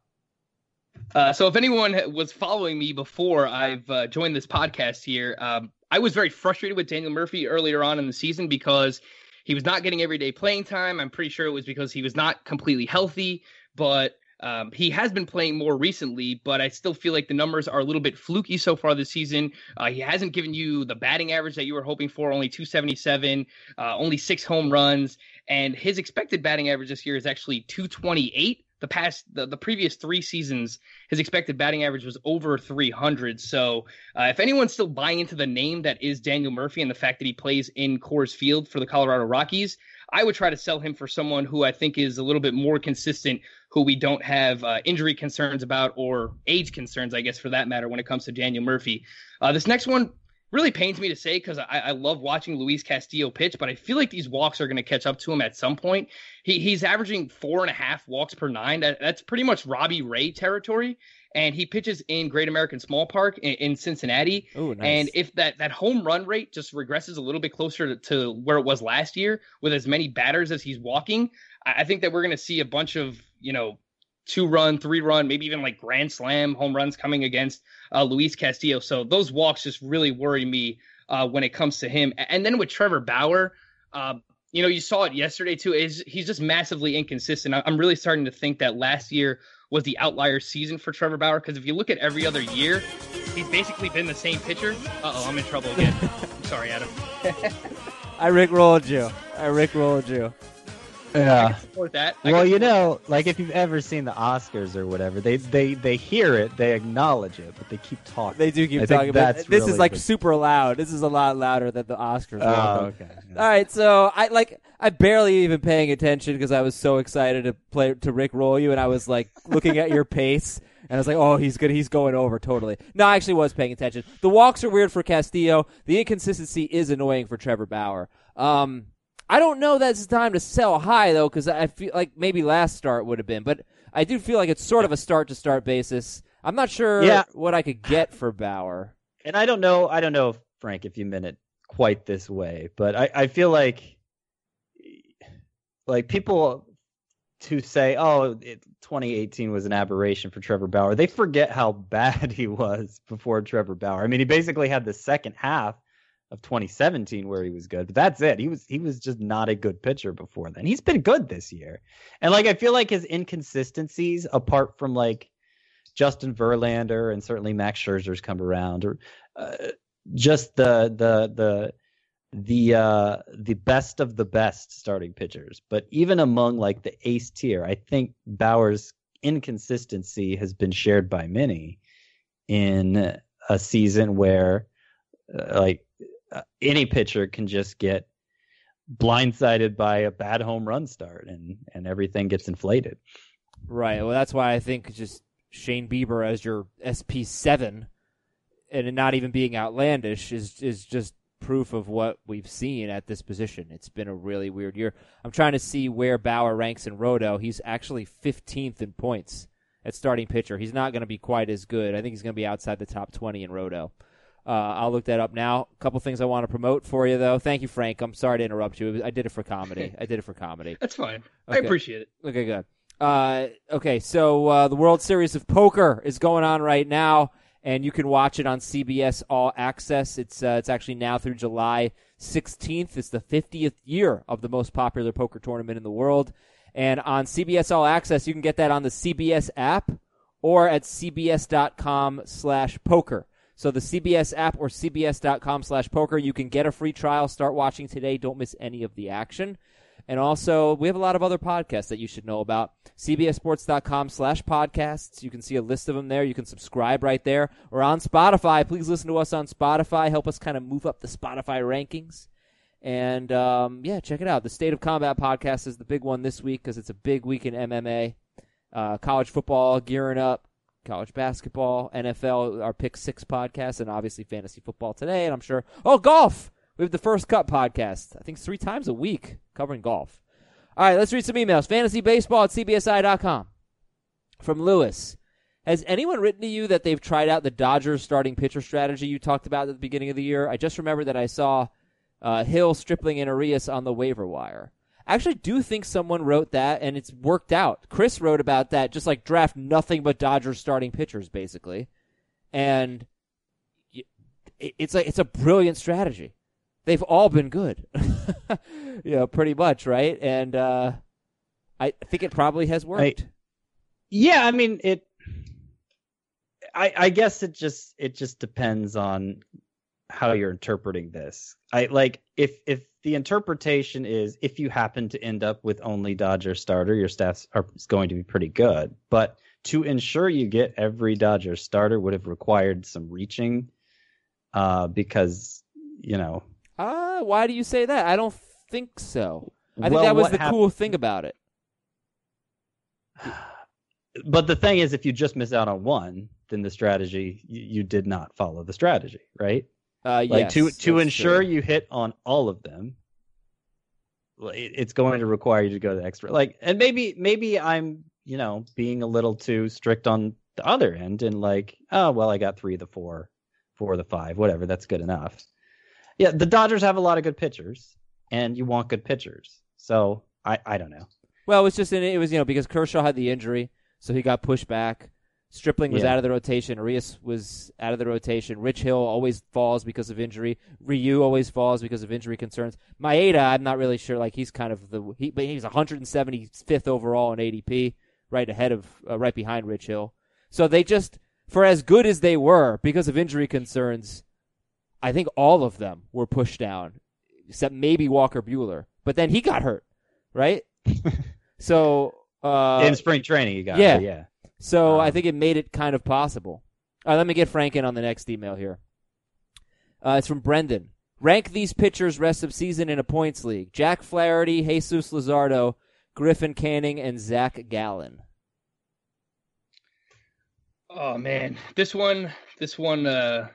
Speaker 3: Uh, so, if anyone was following me before I've uh, joined this podcast here, um, I was very frustrated with Daniel Murphy earlier on in the season because he was not getting everyday playing time. I'm pretty sure it was because he was not completely healthy, but um, he has been playing more recently, but I still feel like the numbers are a little bit fluky so far this season. Uh, he hasn't given you the batting average that you were hoping for, only 277, uh, only six home runs, and his expected batting average this year is actually 228 the past the, the previous three seasons his expected batting average was over 300 so uh, if anyone's still buying into the name that is daniel murphy and the fact that he plays in coors field for the colorado rockies i would try to sell him for someone who i think is a little bit more consistent who we don't have uh, injury concerns about or age concerns i guess for that matter when it comes to daniel murphy. Uh, this next one really pains me to say because I, I, love watching Luis Castillo pitch, but I feel like these walks are going to catch up to him at some point. He, he's averaging four and a half walks per nine. That, that's pretty much Robbie Ray territory. And he pitches in Great American Small Park in, in Cincinnati.
Speaker 1: Ooh, nice.
Speaker 3: And if that, that home run rate just regresses a little bit closer to, to where it was last year with as many batters as he's walking, I, I think that we're going to see a bunch of, you know, two run, three run, maybe even like grand slam home runs coming against uh, Luis Castillo. So those walks just really worry me uh, when it comes to him. And then with Trevor Bauer, uh, you know, you saw it yesterday too. Is he's just massively inconsistent. I'm really starting to think that last year was the outlier season for Trevor Bauer because if you look at every other year, he's basically been the same pitcher. Uh oh, I'm in trouble again. I'm sorry, Adam.
Speaker 1: I Rick rolled you. I Rick rolled you.
Speaker 2: Yeah.
Speaker 3: support that.
Speaker 2: well, you know, like if you've ever seen the Oscars or whatever, they they they hear it, they acknowledge it, but they keep talking.
Speaker 1: They do keep I talking. But this really is like super loud. This is a lot louder than the Oscars.
Speaker 2: Oh, okay.
Speaker 1: Yeah. All right, so I like I barely even paying attention because I was so excited to play to Rick roll you, and I was like looking at your pace. And I was like, oh, he's good. He's going over totally. No, I actually was paying attention. The walks are weird for Castillo. The inconsistency is annoying for Trevor Bauer. Um, I don't know that's the time to sell high though, because I feel like maybe last start would have been, but I do feel like it's sort of a start to start basis. I'm not sure yeah. what I could get for Bauer.
Speaker 2: And I don't know. I don't know, Frank, if you meant it quite this way, but I, I feel like like people to say, "Oh, it, 2018 was an aberration for Trevor Bauer," they forget how bad he was before Trevor Bauer. I mean, he basically had the second half of 2017 where he was good, but that's it. He was he was just not a good pitcher before then. He's been good this year. And like I feel like his inconsistencies apart from like Justin Verlander and certainly Max Scherzer's come around, or uh, just the the the the uh, the best of the best starting pitchers. But even among like the ace tier, I think Bauer's inconsistency has been shared by many in a season where uh, like uh, any pitcher can just get blindsided by a bad home run start and and everything gets inflated.
Speaker 1: Right. Well, that's why I think just Shane Bieber as your SP seven, and not even being outlandish is is just proof of what we've seen at this position. It's been a really weird year. I'm trying to see where Bauer ranks in Roto. He's actually 15th in points at starting pitcher. He's not going to be quite as good. I think he's going to be outside the top 20 in Roto. Uh, I'll look that up now. A couple things I want to promote for you, though. Thank you, Frank. I'm sorry to interrupt you. I did it for comedy. I did it for comedy.
Speaker 3: That's fine. Okay. I appreciate it.
Speaker 1: Okay, good. Uh, okay, so uh, the World Series of Poker is going on right now and you can watch it on CBS All Access. It's uh, it's actually now through July 16th. It's the 50th year of the most popular poker tournament in the world, and on CBS All Access, you can get that on the CBS app or at cbs.com/poker. So the CBS app or cbs.com slash poker, you can get a free trial. Start watching today. Don't miss any of the action. And also, we have a lot of other podcasts that you should know about. CBSSports.com slash podcasts. You can see a list of them there. You can subscribe right there. Or on Spotify. Please listen to us on Spotify. Help us kind of move up the Spotify rankings. And um, yeah, check it out. The State of Combat podcast is the big one this week because it's a big week in MMA. Uh, college football gearing up, college basketball, NFL, our pick six podcast, and obviously fantasy football today. And I'm sure, oh, golf! We have the First Cut podcast. I think three times a week covering golf. All right, let's read some emails. Fantasy baseball at cbsi.com. From Lewis. Has anyone written to you that they've tried out the Dodgers starting pitcher strategy you talked about at the beginning of the year? I just remember that I saw uh, Hill, Stripling, and Urias on the waiver wire. I actually do think someone wrote that, and it's worked out. Chris wrote about that, just like draft nothing but Dodgers starting pitchers, basically. And it's like it's a brilliant strategy they've all been good. you know, pretty much, right? And uh, I think it probably has worked. I,
Speaker 2: yeah, I mean it. I, I guess it just it just depends on how you're interpreting this. I like if if the interpretation is if you happen to end up with only Dodger starter, your stats are going to be pretty good. But to ensure you get every Dodger starter would have required some reaching, uh, because you know
Speaker 1: uh, why do you say that? I don't think so. I well, think that was the hap- cool thing about it.
Speaker 2: But the thing is, if you just miss out on one, then the strategy you, you did not follow the strategy, right?
Speaker 1: Uh,
Speaker 2: like
Speaker 1: yes,
Speaker 2: to to ensure true. you hit on all of them, it's going to require you to go the extra. Like, and maybe maybe I'm you know being a little too strict on the other end, and like, oh well, I got three of the four, four of the five, whatever. That's good enough. Yeah, the Dodgers have a lot of good pitchers, and you want good pitchers. So I, I don't know.
Speaker 1: Well, it was just it was you know because Kershaw had the injury, so he got pushed back. Stripling was yeah. out of the rotation. Urias was out of the rotation. Rich Hill always falls because of injury. Ryu always falls because of injury concerns. Maeda, I'm not really sure. Like he's kind of the he, but he's 175th overall in ADP, right ahead of uh, right behind Rich Hill. So they just for as good as they were because of injury concerns, I think all of them were pushed down, except maybe Walker Buehler. But then he got hurt, right? so uh,
Speaker 2: in spring training, he got
Speaker 1: yeah,
Speaker 2: hurt, yeah.
Speaker 1: So um, I think it made it kind of possible. All right, let me get Frank in on the next email here. Uh, it's from Brendan. Rank these pitchers rest of season in a points league: Jack Flaherty, Jesus Luzardo, Griffin Canning, and Zach Gallen.
Speaker 3: Oh man, this one, this one, uh,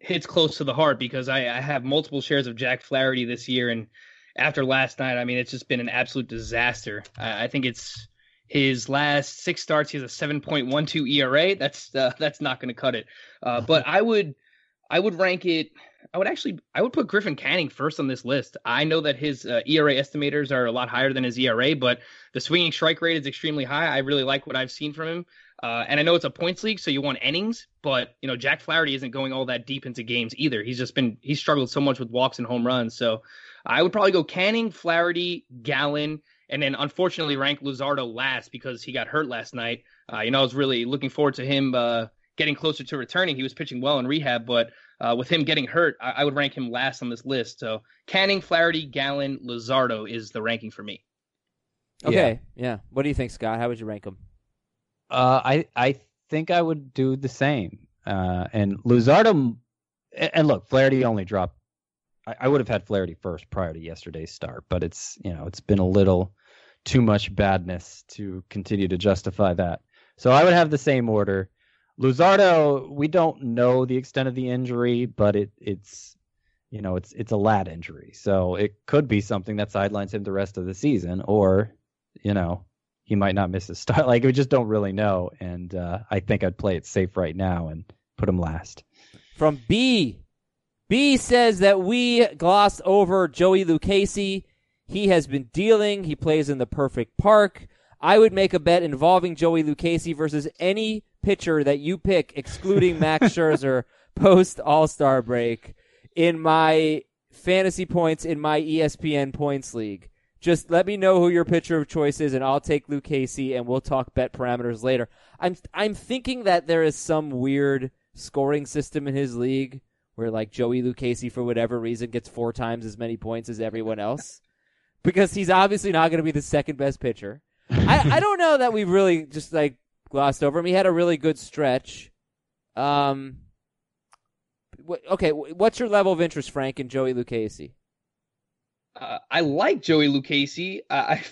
Speaker 3: hits close to the heart because I, I have multiple shares of Jack Flaherty this year, and after last night, I mean, it's just been an absolute disaster. I, I think it's his last six starts. He has a 7.12 ERA. That's uh, that's not going to cut it. Uh, but I would I would rank it. I would actually I would put Griffin Canning first on this list. I know that his uh, ERA estimators are a lot higher than his ERA, but the swinging strike rate is extremely high. I really like what I've seen from him. Uh, and I know it's a points league, so you want innings, but you know Jack Flaherty isn't going all that deep into games either. He's just been he's struggled so much with walks and home runs. So I would probably go Canning, Flaherty, Gallen, and then unfortunately rank Luzardo last because he got hurt last night. Uh, you know, I was really looking forward to him uh, getting closer to returning. He was pitching well in rehab, but uh, with him getting hurt, I-, I would rank him last on this list. So Canning, Flaherty, Gallen, Luzardo is the ranking for me.
Speaker 1: Okay, yeah. yeah. What do you think, Scott? How would you rank them?
Speaker 2: Uh, I I think I would do the same. Uh, and Luzardo, and look, Flaherty only dropped. I, I would have had Flaherty first prior to yesterday's start, but it's you know it's been a little too much badness to continue to justify that. So I would have the same order. Luzardo, we don't know the extent of the injury, but it it's you know it's it's a lat injury, so it could be something that sidelines him the rest of the season, or you know he might not miss a start. Like we just don't really know, and uh, I think I'd play it safe right now and put him last.
Speaker 1: From B, B says that we glossed over Joey Lucchesi. He has been dealing. He plays in the perfect park. I would make a bet involving Joey Lucchesi versus any pitcher that you pick, excluding Max Scherzer, post All Star break in my fantasy points in my ESPN points league. Just let me know who your pitcher of choice is, and I'll take Lucchesi, and we'll talk bet parameters later. I'm I'm thinking that there is some weird scoring system in his league where like Joey Lucchesi for whatever reason gets four times as many points as everyone else because he's obviously not going to be the second best pitcher. I I don't know that we really just like glossed over him. He had a really good stretch. Um. Okay, what's your level of interest, Frank, in Joey Lucchesi?
Speaker 3: Uh, I like Joey Lucchesi. Uh, I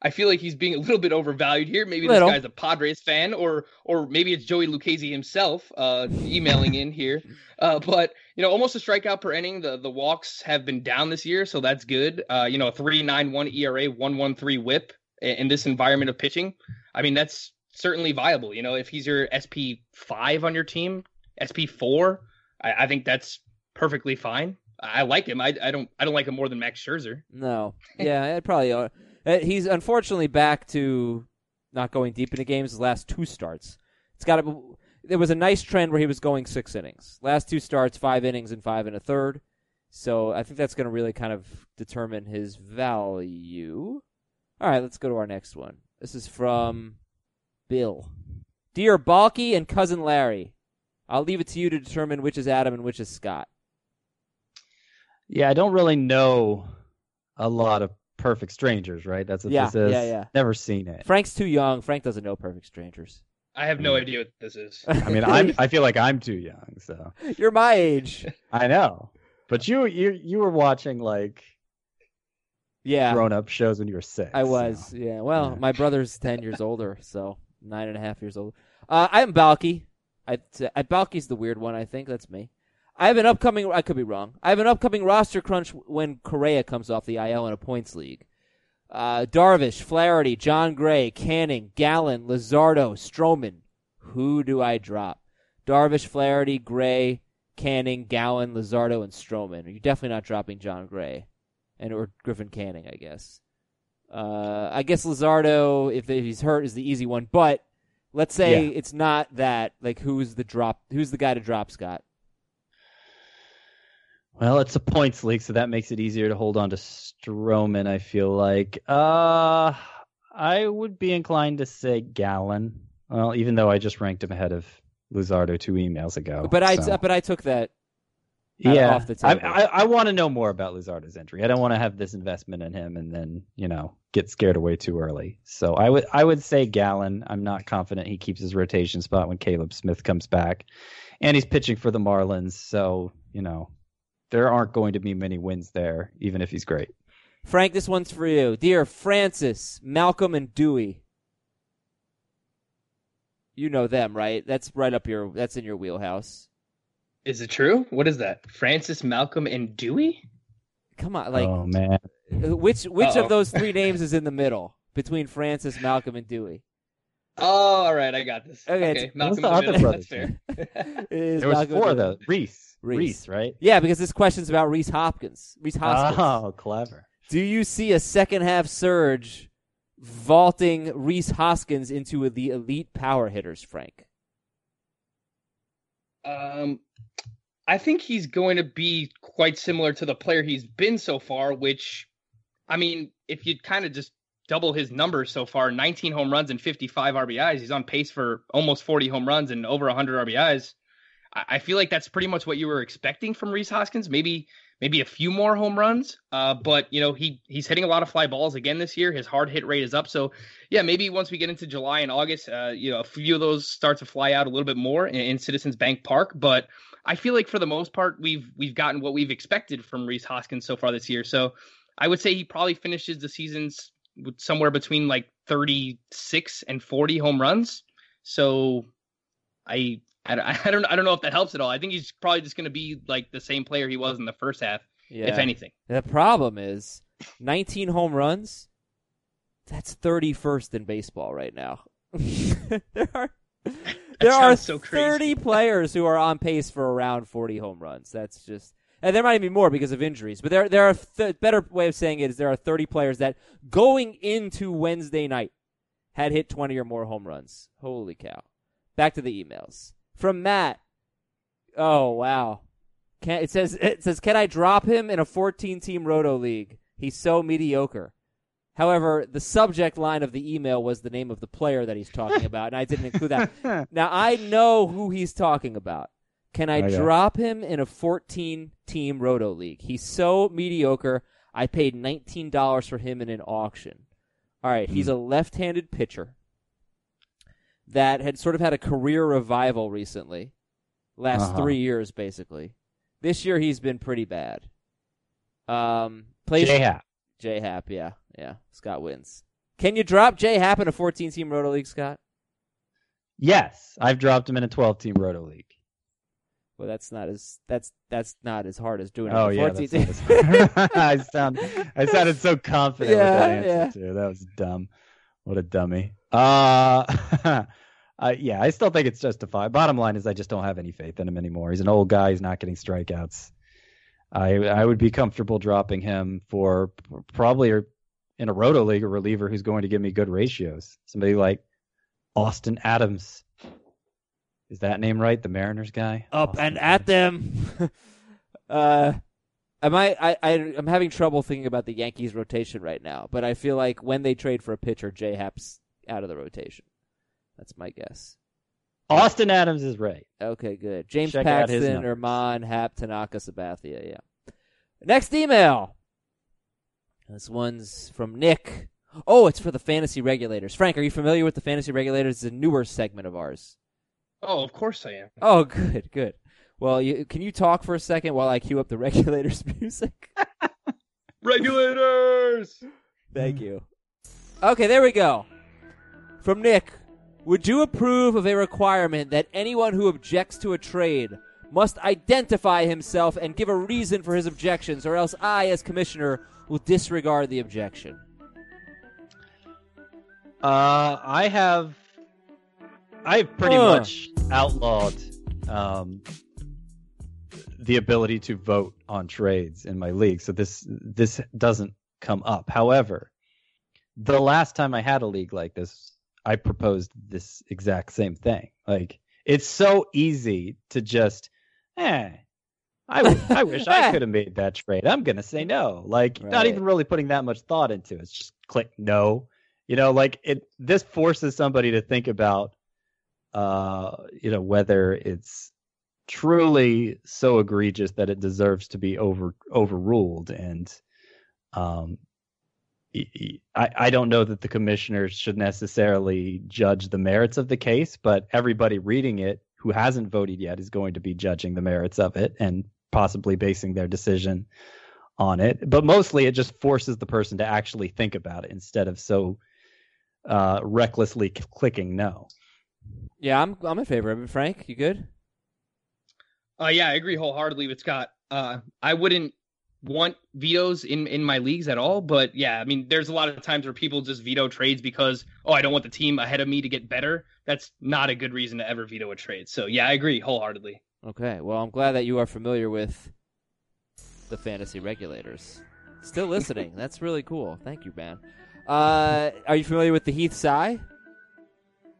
Speaker 3: I feel like he's being a little bit overvalued here. Maybe little. this guy's a Padres fan, or or maybe it's Joey Lucchesi himself uh, emailing in here. Uh, but you know, almost a strikeout per inning. The the walks have been down this year, so that's good. Uh, you know, three nine one ERA, one one three WHIP in, in this environment of pitching. I mean, that's certainly viable. You know, if he's your SP five on your team, SP four, I, I think that's perfectly fine. I like him. I, I don't I don't like him more than Max Scherzer.
Speaker 1: No, yeah, it probably. Uh, he's unfortunately back to not going deep into games. His last two starts, it's got to. There was a nice trend where he was going six innings. Last two starts, five innings and five and a third. So I think that's going to really kind of determine his value. All right, let's go to our next one. This is from Bill. Dear Balki and cousin Larry, I'll leave it to you to determine which is Adam and which is Scott.
Speaker 2: Yeah, I don't really know a lot of Perfect Strangers, right? That's what
Speaker 1: yeah,
Speaker 2: this is.
Speaker 1: Yeah, yeah.
Speaker 2: Never seen it.
Speaker 1: Frank's too young. Frank doesn't know Perfect Strangers.
Speaker 3: I have no idea what this is.
Speaker 2: I mean, I'm. I feel like I'm too young. So
Speaker 1: you're my age.
Speaker 2: I know, but you you you were watching like
Speaker 1: yeah
Speaker 2: grown up shows when you were six.
Speaker 1: I was. So. Yeah. Well, yeah. my brother's ten years older, so nine and a half years old. Uh, I'm Balki. I, I Balki's the weird one. I think that's me. I have an upcoming. I could be wrong. I have an upcoming roster crunch when Correa comes off the IL in a points league. Uh, Darvish, Flaherty, Jon Gray, Canning, Gallen, Luzardo, Stroman. Who do I drop? Darvish, Flaherty, Gray, Canning, Gallen, Luzardo, and Stroman. You're definitely not dropping Jon Gray, and or Griffin Canning, I guess. Uh, I guess Luzardo, if he's hurt, is the easy one. But let's say yeah. it's not that. Like, who's the drop? Who's the guy to drop, Scott?
Speaker 2: Well, it's a points league, so that makes it easier to hold on to Stroman. I feel like. Uh, I would be inclined to say Gallen. Well, even though I just ranked him ahead of Luzardo two emails ago.
Speaker 1: But I,
Speaker 2: so.
Speaker 1: but I took that.
Speaker 2: Yeah,
Speaker 1: off the table.
Speaker 2: I, I, I want to know more about Luzardo's injury. I don't want to have this investment in him and then you know get scared away too early. So I would I would say Gallen. I'm not confident he keeps his rotation spot when Caleb Smith comes back, and he's pitching for the Marlins. So you know there aren't going to be many wins there, even if he's great.
Speaker 1: Frank, this one's for you. Dear Francis, Malcolm, and Dewey. You know them, right? That's right up your that's in your wheelhouse.
Speaker 3: Is it true? What is that? Francis, Malcolm, and Dewey?
Speaker 1: Come on, like
Speaker 2: Oh man.
Speaker 1: Which which Uh-oh. of those three names is in the middle between Francis, Malcolm, and Dewey?
Speaker 3: Oh, all right, I got this. Okay, okay. Malcolm
Speaker 2: the other
Speaker 3: brother? That's fair.
Speaker 2: there was four though. Reese. Reese. Reese, right?
Speaker 1: Yeah, because this question's about Rhys Hopkins. Rhys Hoskins.
Speaker 2: Oh, clever.
Speaker 1: Do you see a second half surge vaulting Rhys Hoskins into the elite power hitters, Frank?
Speaker 3: Um, I think he's going to be quite similar to the player he's been so far, which, I mean, if you kind of just double his numbers so far 19 home runs and 55 RBIs. He's on pace for almost 40 home runs and over 100 RBIs. I, feel like that's pretty much what you were expecting from Rhys Hoskins. Maybe maybe a few more home runs. Uh, but you know he he's hitting a lot of fly balls again this year. His hard hit rate is up. So yeah, maybe once we get into July and August, uh, you know a few of those start to fly out a little bit more in, in Citizens Bank Park. But I feel like for the most part we've we've gotten what we've expected from Rhys Hoskins so far this year. So I would say he probably finishes the seasons somewhere between like 36 and 40 home runs. So I I don't I don't I don't know if that helps at all. I think he's probably just going to be like the same player he was in the first half,
Speaker 1: Yeah.
Speaker 3: if anything.
Speaker 1: The problem is 19 home runs. That's 31st in baseball right now. there are there are
Speaker 3: so crazy.
Speaker 1: 30 players who are on pace for around 40 home runs. That's just and there might even be more because of injuries. But there there are th- better way of saying it is there are 30 players that going into Wednesday night had hit 20 or more home runs. Holy cow. Back to the emails. From Matt. Oh, wow. Can, it says it says can I drop him in a 14 team roto league? He's so mediocre. However, the subject line of the email was the name of the player that he's talking about, and I didn't include that. now I know who he's talking about. Can I drop him in a 14 team roto league? He's so mediocre. I paid $19 for him in an auction. All right, he's a left-handed pitcher that had sort of had a career revival recently. Last
Speaker 2: Uh-huh.
Speaker 1: 3 years basically. This year he's been pretty bad. Um plays
Speaker 2: J Happ.
Speaker 1: J Happ, yeah. Yeah. Scott wins. Can you drop J Happ in a 14 team roto league, Scott?
Speaker 2: Yes, I've dropped him in a 12 team roto league.
Speaker 1: Well, that's not as that's that's not as hard as doing it.
Speaker 2: Oh
Speaker 1: in a
Speaker 2: yeah,
Speaker 1: 14
Speaker 2: that's
Speaker 1: team.
Speaker 2: I sound I sounded so confident
Speaker 1: Yeah,
Speaker 2: with that answer
Speaker 1: yeah.
Speaker 2: too. That was dumb. What a dummy. Uh, uh yeah, I still think it's justified. Bottom line is I just don't have any faith in him anymore. He's an old guy. He's not getting strikeouts. I I would be comfortable dropping him for probably in a roto league a reliever who's going to give me good ratios. Somebody like Austin Adams. Is that name right? The Mariners guy.
Speaker 1: Up
Speaker 2: Austin
Speaker 1: and at them. uh Am I, I, I, I'm having trouble thinking about the Yankees rotation right now, but I feel like when they trade for a pitcher, J Happ's out of the rotation. That's my guess.
Speaker 2: Austin Adams is right.
Speaker 1: Okay, good. James
Speaker 2: Check
Speaker 1: Paxton,
Speaker 2: numbers.
Speaker 1: Erman, Happ, Tanaka, Sabathia. Yeah. Next email. This one's from Nick. Oh, it's for the fantasy regulators. Frank, are you familiar with the fantasy regulators? It's a newer segment of ours.
Speaker 3: Oh, of course I am.
Speaker 1: Oh, good, good. Well, you, can you talk for a second while I cue up the regulators music?
Speaker 3: Regulators.
Speaker 1: Thank you. Okay, there we go. From Nick, would you approve of a requirement that anyone who objects to a trade must identify himself and give a reason for his objections, or else I, as commissioner, will disregard the objection?
Speaker 2: Uh, I have, I've pretty
Speaker 1: Huh.
Speaker 2: much outlawed um, the ability to vote on trades in my league, so this this doesn't come up. However, the last time I had a league like this, I proposed this exact same thing. Like, it's so easy to just, eh. I, w- I wish I could have made that trade. I'm gonna say no. Like, not even really putting that much thought into it. It's just click no. You know, like it. This forces somebody to think about, uh, you know, whether it's truly so egregious that it deserves to be over overruled. And, um, I, I don't know that the commissioners should necessarily judge the merits of the case, but everybody reading it who hasn't voted yet is going to be judging the merits of it and possibly basing their decision on it. But mostly it just forces the person to actually think about it instead of so uh, recklessly c- clicking no.
Speaker 1: Yeah, I'm I'm in favor of it. Frank, you good?
Speaker 3: Uh, yeah, I agree wholeheartedly with Scott. Uh, I wouldn't want vetoes in in my leagues at all, but yeah, I mean, there's a lot of times where people just veto trades because oh, I don't want the team ahead of me to get better. That's not a good reason to ever veto a trade. So yeah, I agree wholeheartedly.
Speaker 1: Okay. Well, I'm glad that you are familiar with the fantasy regulators. Still listening. That's really cool. Thank you, man. Uh, are you familiar with the Heath Sigh?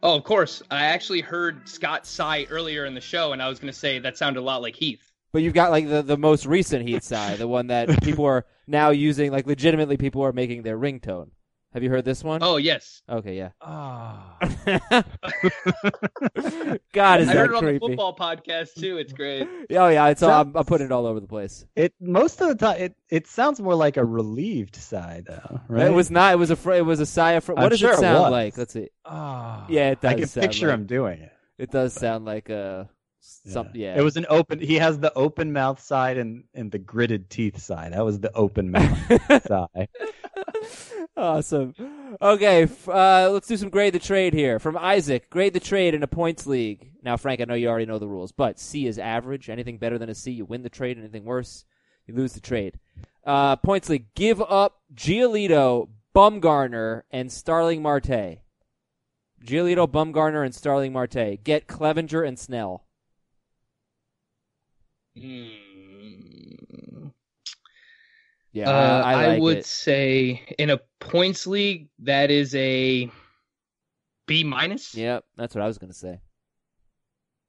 Speaker 3: Oh, of course. I actually heard Scott sigh earlier in the show, and I was going to say that sounded a lot like Heath.
Speaker 1: But you've got like the, the most recent Heath sigh, the one that people are now using, like legitimately people are making their ringtone. Have you heard this one?
Speaker 3: Oh yes,
Speaker 1: Okay, yeah.
Speaker 2: Ah.
Speaker 1: God, is
Speaker 3: I
Speaker 1: that
Speaker 3: heard it on
Speaker 1: creepy?
Speaker 3: the football podcast too. It's great.
Speaker 1: Oh yeah, it's all, I'm, I'm putting it all over the place.
Speaker 2: It most of the time it, it sounds more like a relieved sigh though, right?
Speaker 1: It was not. It was a. Fr- it was a sigh of. Fr- what
Speaker 2: I'm
Speaker 1: does
Speaker 2: sure
Speaker 1: it
Speaker 2: it
Speaker 1: sound
Speaker 2: was.
Speaker 1: like? Let's see.
Speaker 2: Ah.
Speaker 1: Yeah, it
Speaker 2: I can
Speaker 1: sound
Speaker 2: picture
Speaker 1: like-
Speaker 2: him doing it.
Speaker 1: It does sound like a. Some, yeah.
Speaker 2: It was an open. He has the open mouth side and and the gritted teeth side. That was the open mouth side.
Speaker 1: awesome. Okay, f- uh, let's do some grade the trade here from Isaac. Grade the trade in a points league. Now, Frank, I know you already know the rules, but C is average. Anything better than a C, you win the trade. Anything worse, you lose the trade. Uh, points league. Give up Giolito, Bumgarner, and Starling Marte. Giolito, Bumgarner, and Starling Marte. Get Clevinger and Snell.
Speaker 3: Hmm.
Speaker 1: Yeah,
Speaker 3: Uh,
Speaker 1: I, I, like
Speaker 3: would
Speaker 1: it.
Speaker 3: say in a points league that is a B minus.
Speaker 1: Yep, that's what I was gonna say.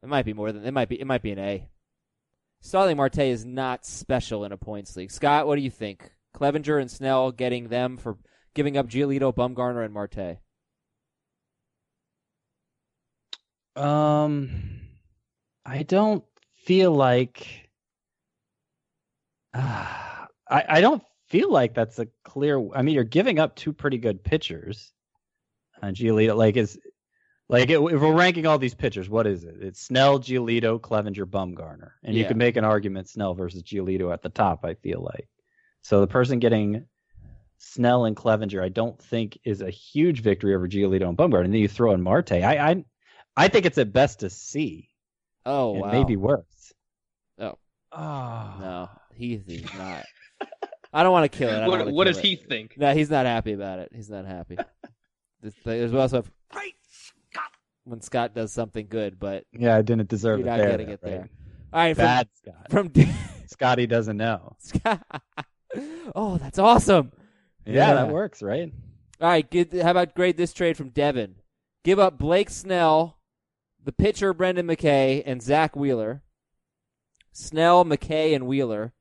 Speaker 1: It might be more than it might be. It might be an A. Starling Marte is not special in a points league. Scott, what do you think? Clevinger and Snell getting them for giving up Giolito, Bumgarner, and Marte.
Speaker 2: Um, I don't feel like. Ah, I I don't feel like that's a clear. I mean, you're giving up two pretty good pitchers. Uh, Giolito, like is like it, if we're ranking all these pitchers, what is it? It's Snell, Giolito, Clevinger, Bumgarner, and you
Speaker 1: Yeah.
Speaker 2: can make an argument Snell versus Giolito at the top. I feel like so the person getting Snell and Clevinger, I don't think is a huge victory over Giolito and Bumgarner. And then you throw in Marte. I I, I think it's at best a C.
Speaker 1: Oh
Speaker 2: and
Speaker 1: wow,
Speaker 2: maybe worse.
Speaker 1: Oh.
Speaker 2: Oh.
Speaker 1: no, Heath is not. I don't want to kill it.
Speaker 3: What, what
Speaker 1: kill
Speaker 3: does
Speaker 1: it.
Speaker 3: he think?
Speaker 1: No, he's not happy about it. He's not happy. This thing- There's also when Scott does something good, but
Speaker 2: Yeah, I didn't deserve
Speaker 1: you're
Speaker 2: it
Speaker 1: not
Speaker 2: there.
Speaker 1: getting
Speaker 2: though,
Speaker 1: it there.
Speaker 2: right?
Speaker 1: All right, from,
Speaker 2: Bad Scott.
Speaker 1: from
Speaker 2: Scotty doesn't know.
Speaker 1: Scott. oh, that's awesome.
Speaker 2: Yeah,
Speaker 1: Yeah.
Speaker 2: that works, right?
Speaker 1: All right, get, how about grade this trade from Devin? Give up Blake Snell, the pitcher Brendan McKay, and Zack Wheeler. Snell, McKay, and Wheeler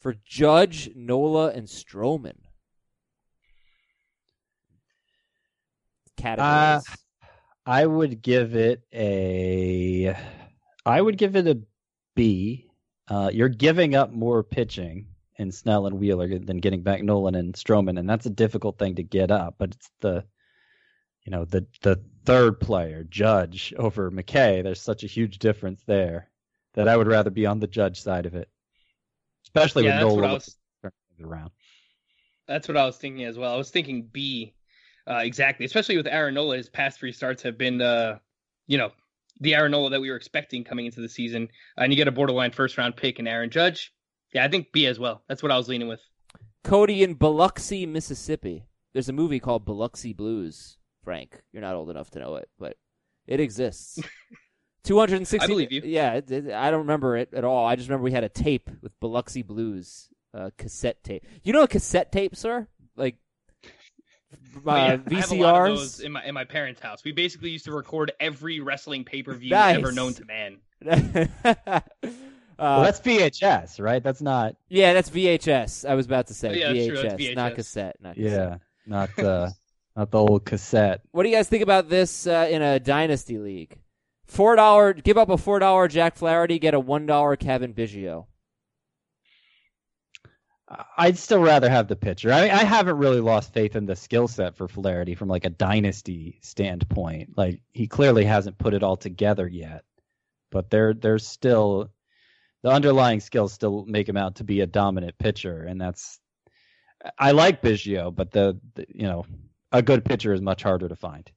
Speaker 1: for Judge, Nola, and Stroman. Categories.
Speaker 2: I would give it a. I would give it a B. Uh, you're giving up more pitching in Snell and Wheeler than getting back Nolan and Stroman, and that's a difficult thing to get up. But it's the, you know, the the third player, Judge over McKay. There's such a huge difference there that I would rather be on the Judge side of it, especially
Speaker 3: Yeah,
Speaker 2: with
Speaker 3: that's what
Speaker 2: Nolan
Speaker 3: I was.
Speaker 2: turning around.
Speaker 3: That's what I was thinking as well. I was thinking B, uh, exactly. Especially with Aaron Nola, his past three starts have been, uh, you know, the Aaron Nola that we were expecting coming into the season. and you get a borderline first round pick in Aaron Judge. Yeah, I think B as well. That's what I was leaning with.
Speaker 1: Cody in Biloxi, Mississippi. There's a movie called Biloxi Blues. Frank, you're not old enough to know it, but it exists. 260.
Speaker 3: I believe you.
Speaker 1: Yeah, it, it- I don't remember it at all. I just remember we had a tape with Biloxi Blues, uh, cassette tape. You know a cassette tape, sir? Like uh,
Speaker 3: Yeah, I have a lot of
Speaker 1: VCRs.
Speaker 3: those in my in my parents' house. We basically used to record every wrestling pay per view
Speaker 1: Nice.
Speaker 3: ever known to man.
Speaker 1: uh,
Speaker 2: well, that's VHS, right? That's not.
Speaker 1: yeah, that's VHS. I was about to say
Speaker 3: Oh, yeah, that's true. That's
Speaker 1: VHS, not cassette. Not cassette.
Speaker 2: Yeah, not uh, not the old cassette.
Speaker 1: What do you guys think about this uh, in a dynasty league? Four dollar, give up a four dollar Jack Flaherty, get a one dollar Cavan Biggio.
Speaker 2: I'd still rather have the pitcher. I I haven't really lost faith in the skill set for Flaherty from like a dynasty standpoint. Like he clearly hasn't put it all together yet, but there there's still the underlying skills still make him out to be a dominant pitcher, and that's I like Biggio, but the, the you know a good pitcher is much harder to find.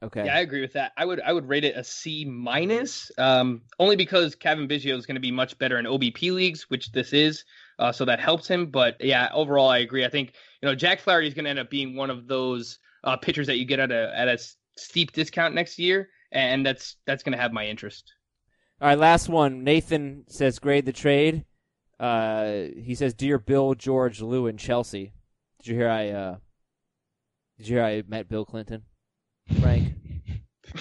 Speaker 1: Okay.
Speaker 3: Yeah, I agree with that. I would I would rate it a C minus, um, only because Cavan Biggio is going to be much better in OBP leagues, which this is, uh, so that helps him. But yeah, overall, I agree. I think you know Jack Flaherty is going to end up being one of those uh, pitchers that you get at a at a s- steep discount next year, and that's that's going to have my interest.
Speaker 1: All right, last one. Nathan says grade the trade. Uh, he says, "Dear Bill, George, Lou, and Chelsea." Did you hear I? Did you hear I met Bill Clinton? Frank.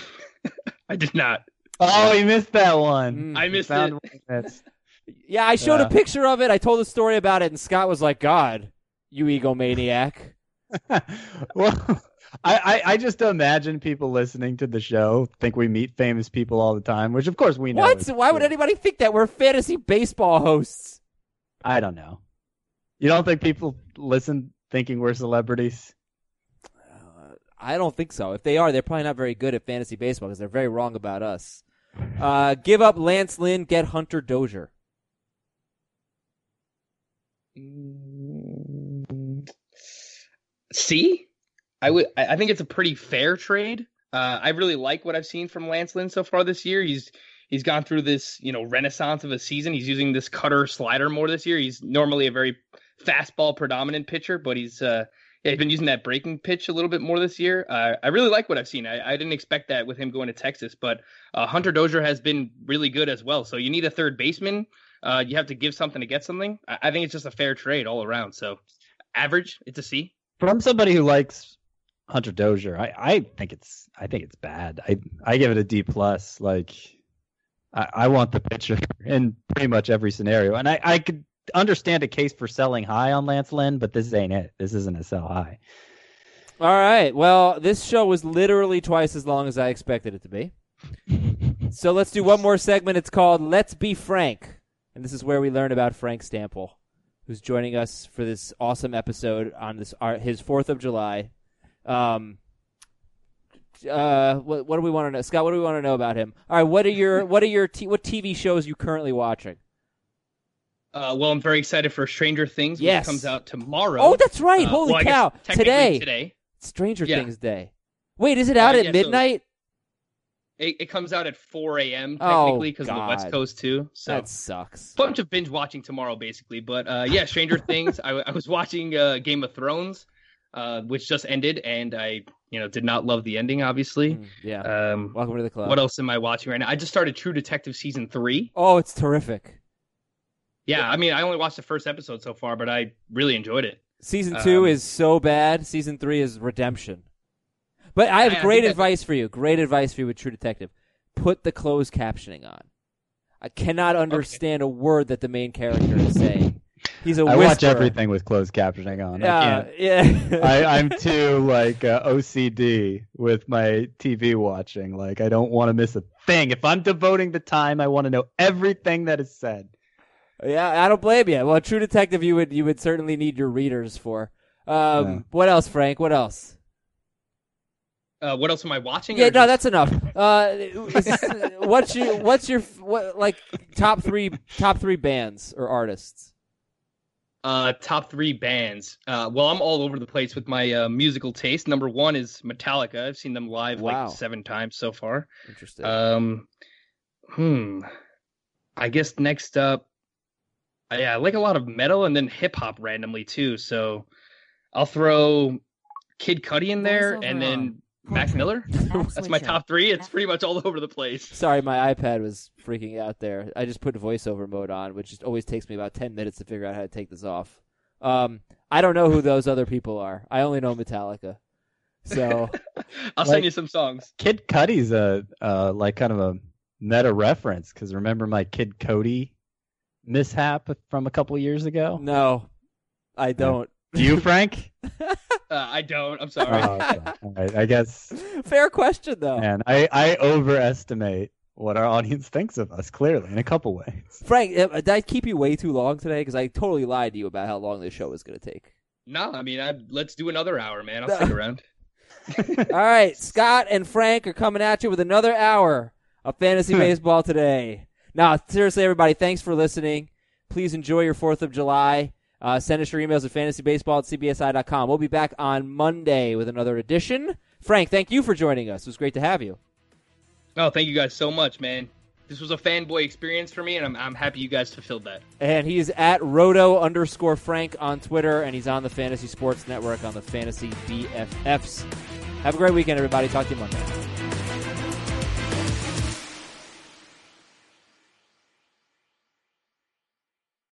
Speaker 3: I did not.
Speaker 2: Oh, he missed that one.
Speaker 1: Mm.
Speaker 3: I missed
Speaker 2: found
Speaker 3: it.
Speaker 2: one
Speaker 1: Yeah, I showed
Speaker 2: Yeah.
Speaker 1: a picture of it. I told a story about it, and Scott was like, "God, you egomaniac."
Speaker 2: well, I, I, I just imagine people listening to the show think we meet famous people all the time, which of course we know.
Speaker 1: What?
Speaker 2: is
Speaker 1: Why would anybody think that we're fantasy baseball hosts?
Speaker 2: I don't know. You don't think people listen thinking we're celebrities?
Speaker 1: I don't think so. If they are, they're probably not very good at fantasy baseball because they're very wrong about us. Uh, give up Lance Lynn, get Hunter Dozier.
Speaker 3: Mm, See, I would. I think it's a pretty fair trade. Uh, I really like what I've seen from Lance Lynn so far this year. He's he's gone through this you know renaissance of a season. He's using this cutter slider more this year. He's normally a very fastball predominant pitcher, but he's uh he's been using that breaking pitch a little bit more this year. Uh, I really like what I've seen. I, I didn't expect that with him going to Texas, but uh, Hunter Dozier has been really good as well. So you need a third baseman. Uh, you have to give something to get something. I, I think it's just a fair trade all around. So average, it's a C.
Speaker 2: From somebody who likes Hunter Dozier, I, I think it's I think it's bad. I I give it a D plus. Like I, I want the pitcher in pretty much every scenario, and I, I could understand a case for selling high on Lance Lynn, but this ain't it. This isn't a sell high.
Speaker 1: All right. Well, this show was literally twice as long as I expected it to be. So let's do one more segment. It's called Let's Be Frank. And this is where we learn about Frank Stampfl, who's joining us for this awesome episode on this our, his 4th of July. Um, uh, what, what do we want to know, Scott? What do we want to know about him? All right, what are your what are your t- what TV shows you currently watching?
Speaker 3: Uh, well, I'm very excited for Stranger Things, which
Speaker 1: Yes.
Speaker 3: comes out tomorrow.
Speaker 1: Oh, that's right!
Speaker 3: Uh,
Speaker 1: Holy
Speaker 3: well,
Speaker 1: cow! Today,
Speaker 3: today,
Speaker 1: Stranger
Speaker 3: Yeah.
Speaker 1: Things Day. Wait, is it out
Speaker 3: Uh,
Speaker 1: at
Speaker 3: yeah, so-
Speaker 1: midnight?
Speaker 3: it, it comes out at 4 a.m.
Speaker 1: Oh,
Speaker 3: technically because of the West Coast too. So
Speaker 1: That sucks.
Speaker 3: bunch of binge watching tomorrow, basically. But uh, yeah, Stranger Things. I, I was watching uh, Game of Thrones, uh, which just ended, and I, you know, did not love the ending. Obviously.
Speaker 1: Mm, yeah.
Speaker 3: Um,
Speaker 1: Welcome to the club.
Speaker 3: what else am I watching right now? I just started True Detective season three.
Speaker 1: Oh, it's terrific.
Speaker 3: Yeah, I mean, I only watched the first episode so far, but I really enjoyed it.
Speaker 1: Season two
Speaker 3: Um,
Speaker 1: is so bad. Season three is redemption. But I have
Speaker 3: I- I
Speaker 1: great
Speaker 3: think that-
Speaker 1: advice for you. Great advice for you with True Detective. Put the closed captioning on. I cannot understand a word that the main character is saying. He's a
Speaker 2: I
Speaker 1: whisperer.
Speaker 2: I watch everything with closed captioning on. I
Speaker 1: Yeah,
Speaker 2: can't.
Speaker 1: yeah.
Speaker 2: I, I'm too like uh, OCD with my TV watching. Like I don't want to miss a thing. If I'm devoting the time, I want to know everything that is said.
Speaker 1: Yeah, I don't blame you. Well, True Detective, you would you would certainly need your readers for. Um,
Speaker 2: Yeah.
Speaker 1: What else, Frank? What else?
Speaker 3: Uh, what else am I watching?
Speaker 1: Yeah, no,
Speaker 3: just-
Speaker 1: that's enough. Uh, is- what's your what's your what like top three top three bands or artists?
Speaker 3: Uh, top three bands. Uh, well, I'm all over the place with my uh, musical taste. Number one is Metallica. I've seen them live
Speaker 1: Wow.
Speaker 3: like seven times so far.
Speaker 1: Interesting.
Speaker 3: Um, hmm. I guess next up, yeah, I like a lot of metal and then hip hop randomly too. So I'll throw Kid Cudi in there and then Mac Miller. That's my top three. It's pretty much all over the place.
Speaker 1: Sorry, my iPad was freaking out there. I just put voiceover mode on, which just always takes me about ten minutes to figure out how to take this off. Um, I don't know who those other people are. I only know Metallica. So
Speaker 3: I'll
Speaker 2: Like-
Speaker 3: send you some songs.
Speaker 2: Kid Cudi's a uh, like kind of a meta reference because remember my Kid Cody mishap from a couple years ago.
Speaker 1: no, I don't.
Speaker 2: Do you, Frank?
Speaker 3: Uh, I don't. I'm sorry.
Speaker 2: Oh, okay. All right. I guess,
Speaker 1: Fair question though.
Speaker 2: man, I, I overestimate what our audience thinks of us. Clearly, in a couple ways.
Speaker 1: Frank, uh, did I keep you way too long today? Because I totally lied to you about how long this show was going to take.
Speaker 3: No, I mean, I, let's do another hour, man. I'll stick around.
Speaker 1: All right, Scott and Frank are coming at you with another hour of fantasy baseball today. Now, seriously, everybody, thanks for listening. Please enjoy your 4th of July. Uh, send us your emails at fantasybaseball at cbsi.com. We'll be back on Monday with another edition. Frank, thank you for joining us. It was great to have you.
Speaker 3: Oh, thank you guys so much, man. This was a fanboy experience for me, and I'm, I'm happy you guys fulfilled that.
Speaker 1: And he's at roto underscore Frank on Twitter, and he's on the Fantasy Sports Network on the Fantasy BFFs. Have a great weekend, everybody. Talk to you Monday.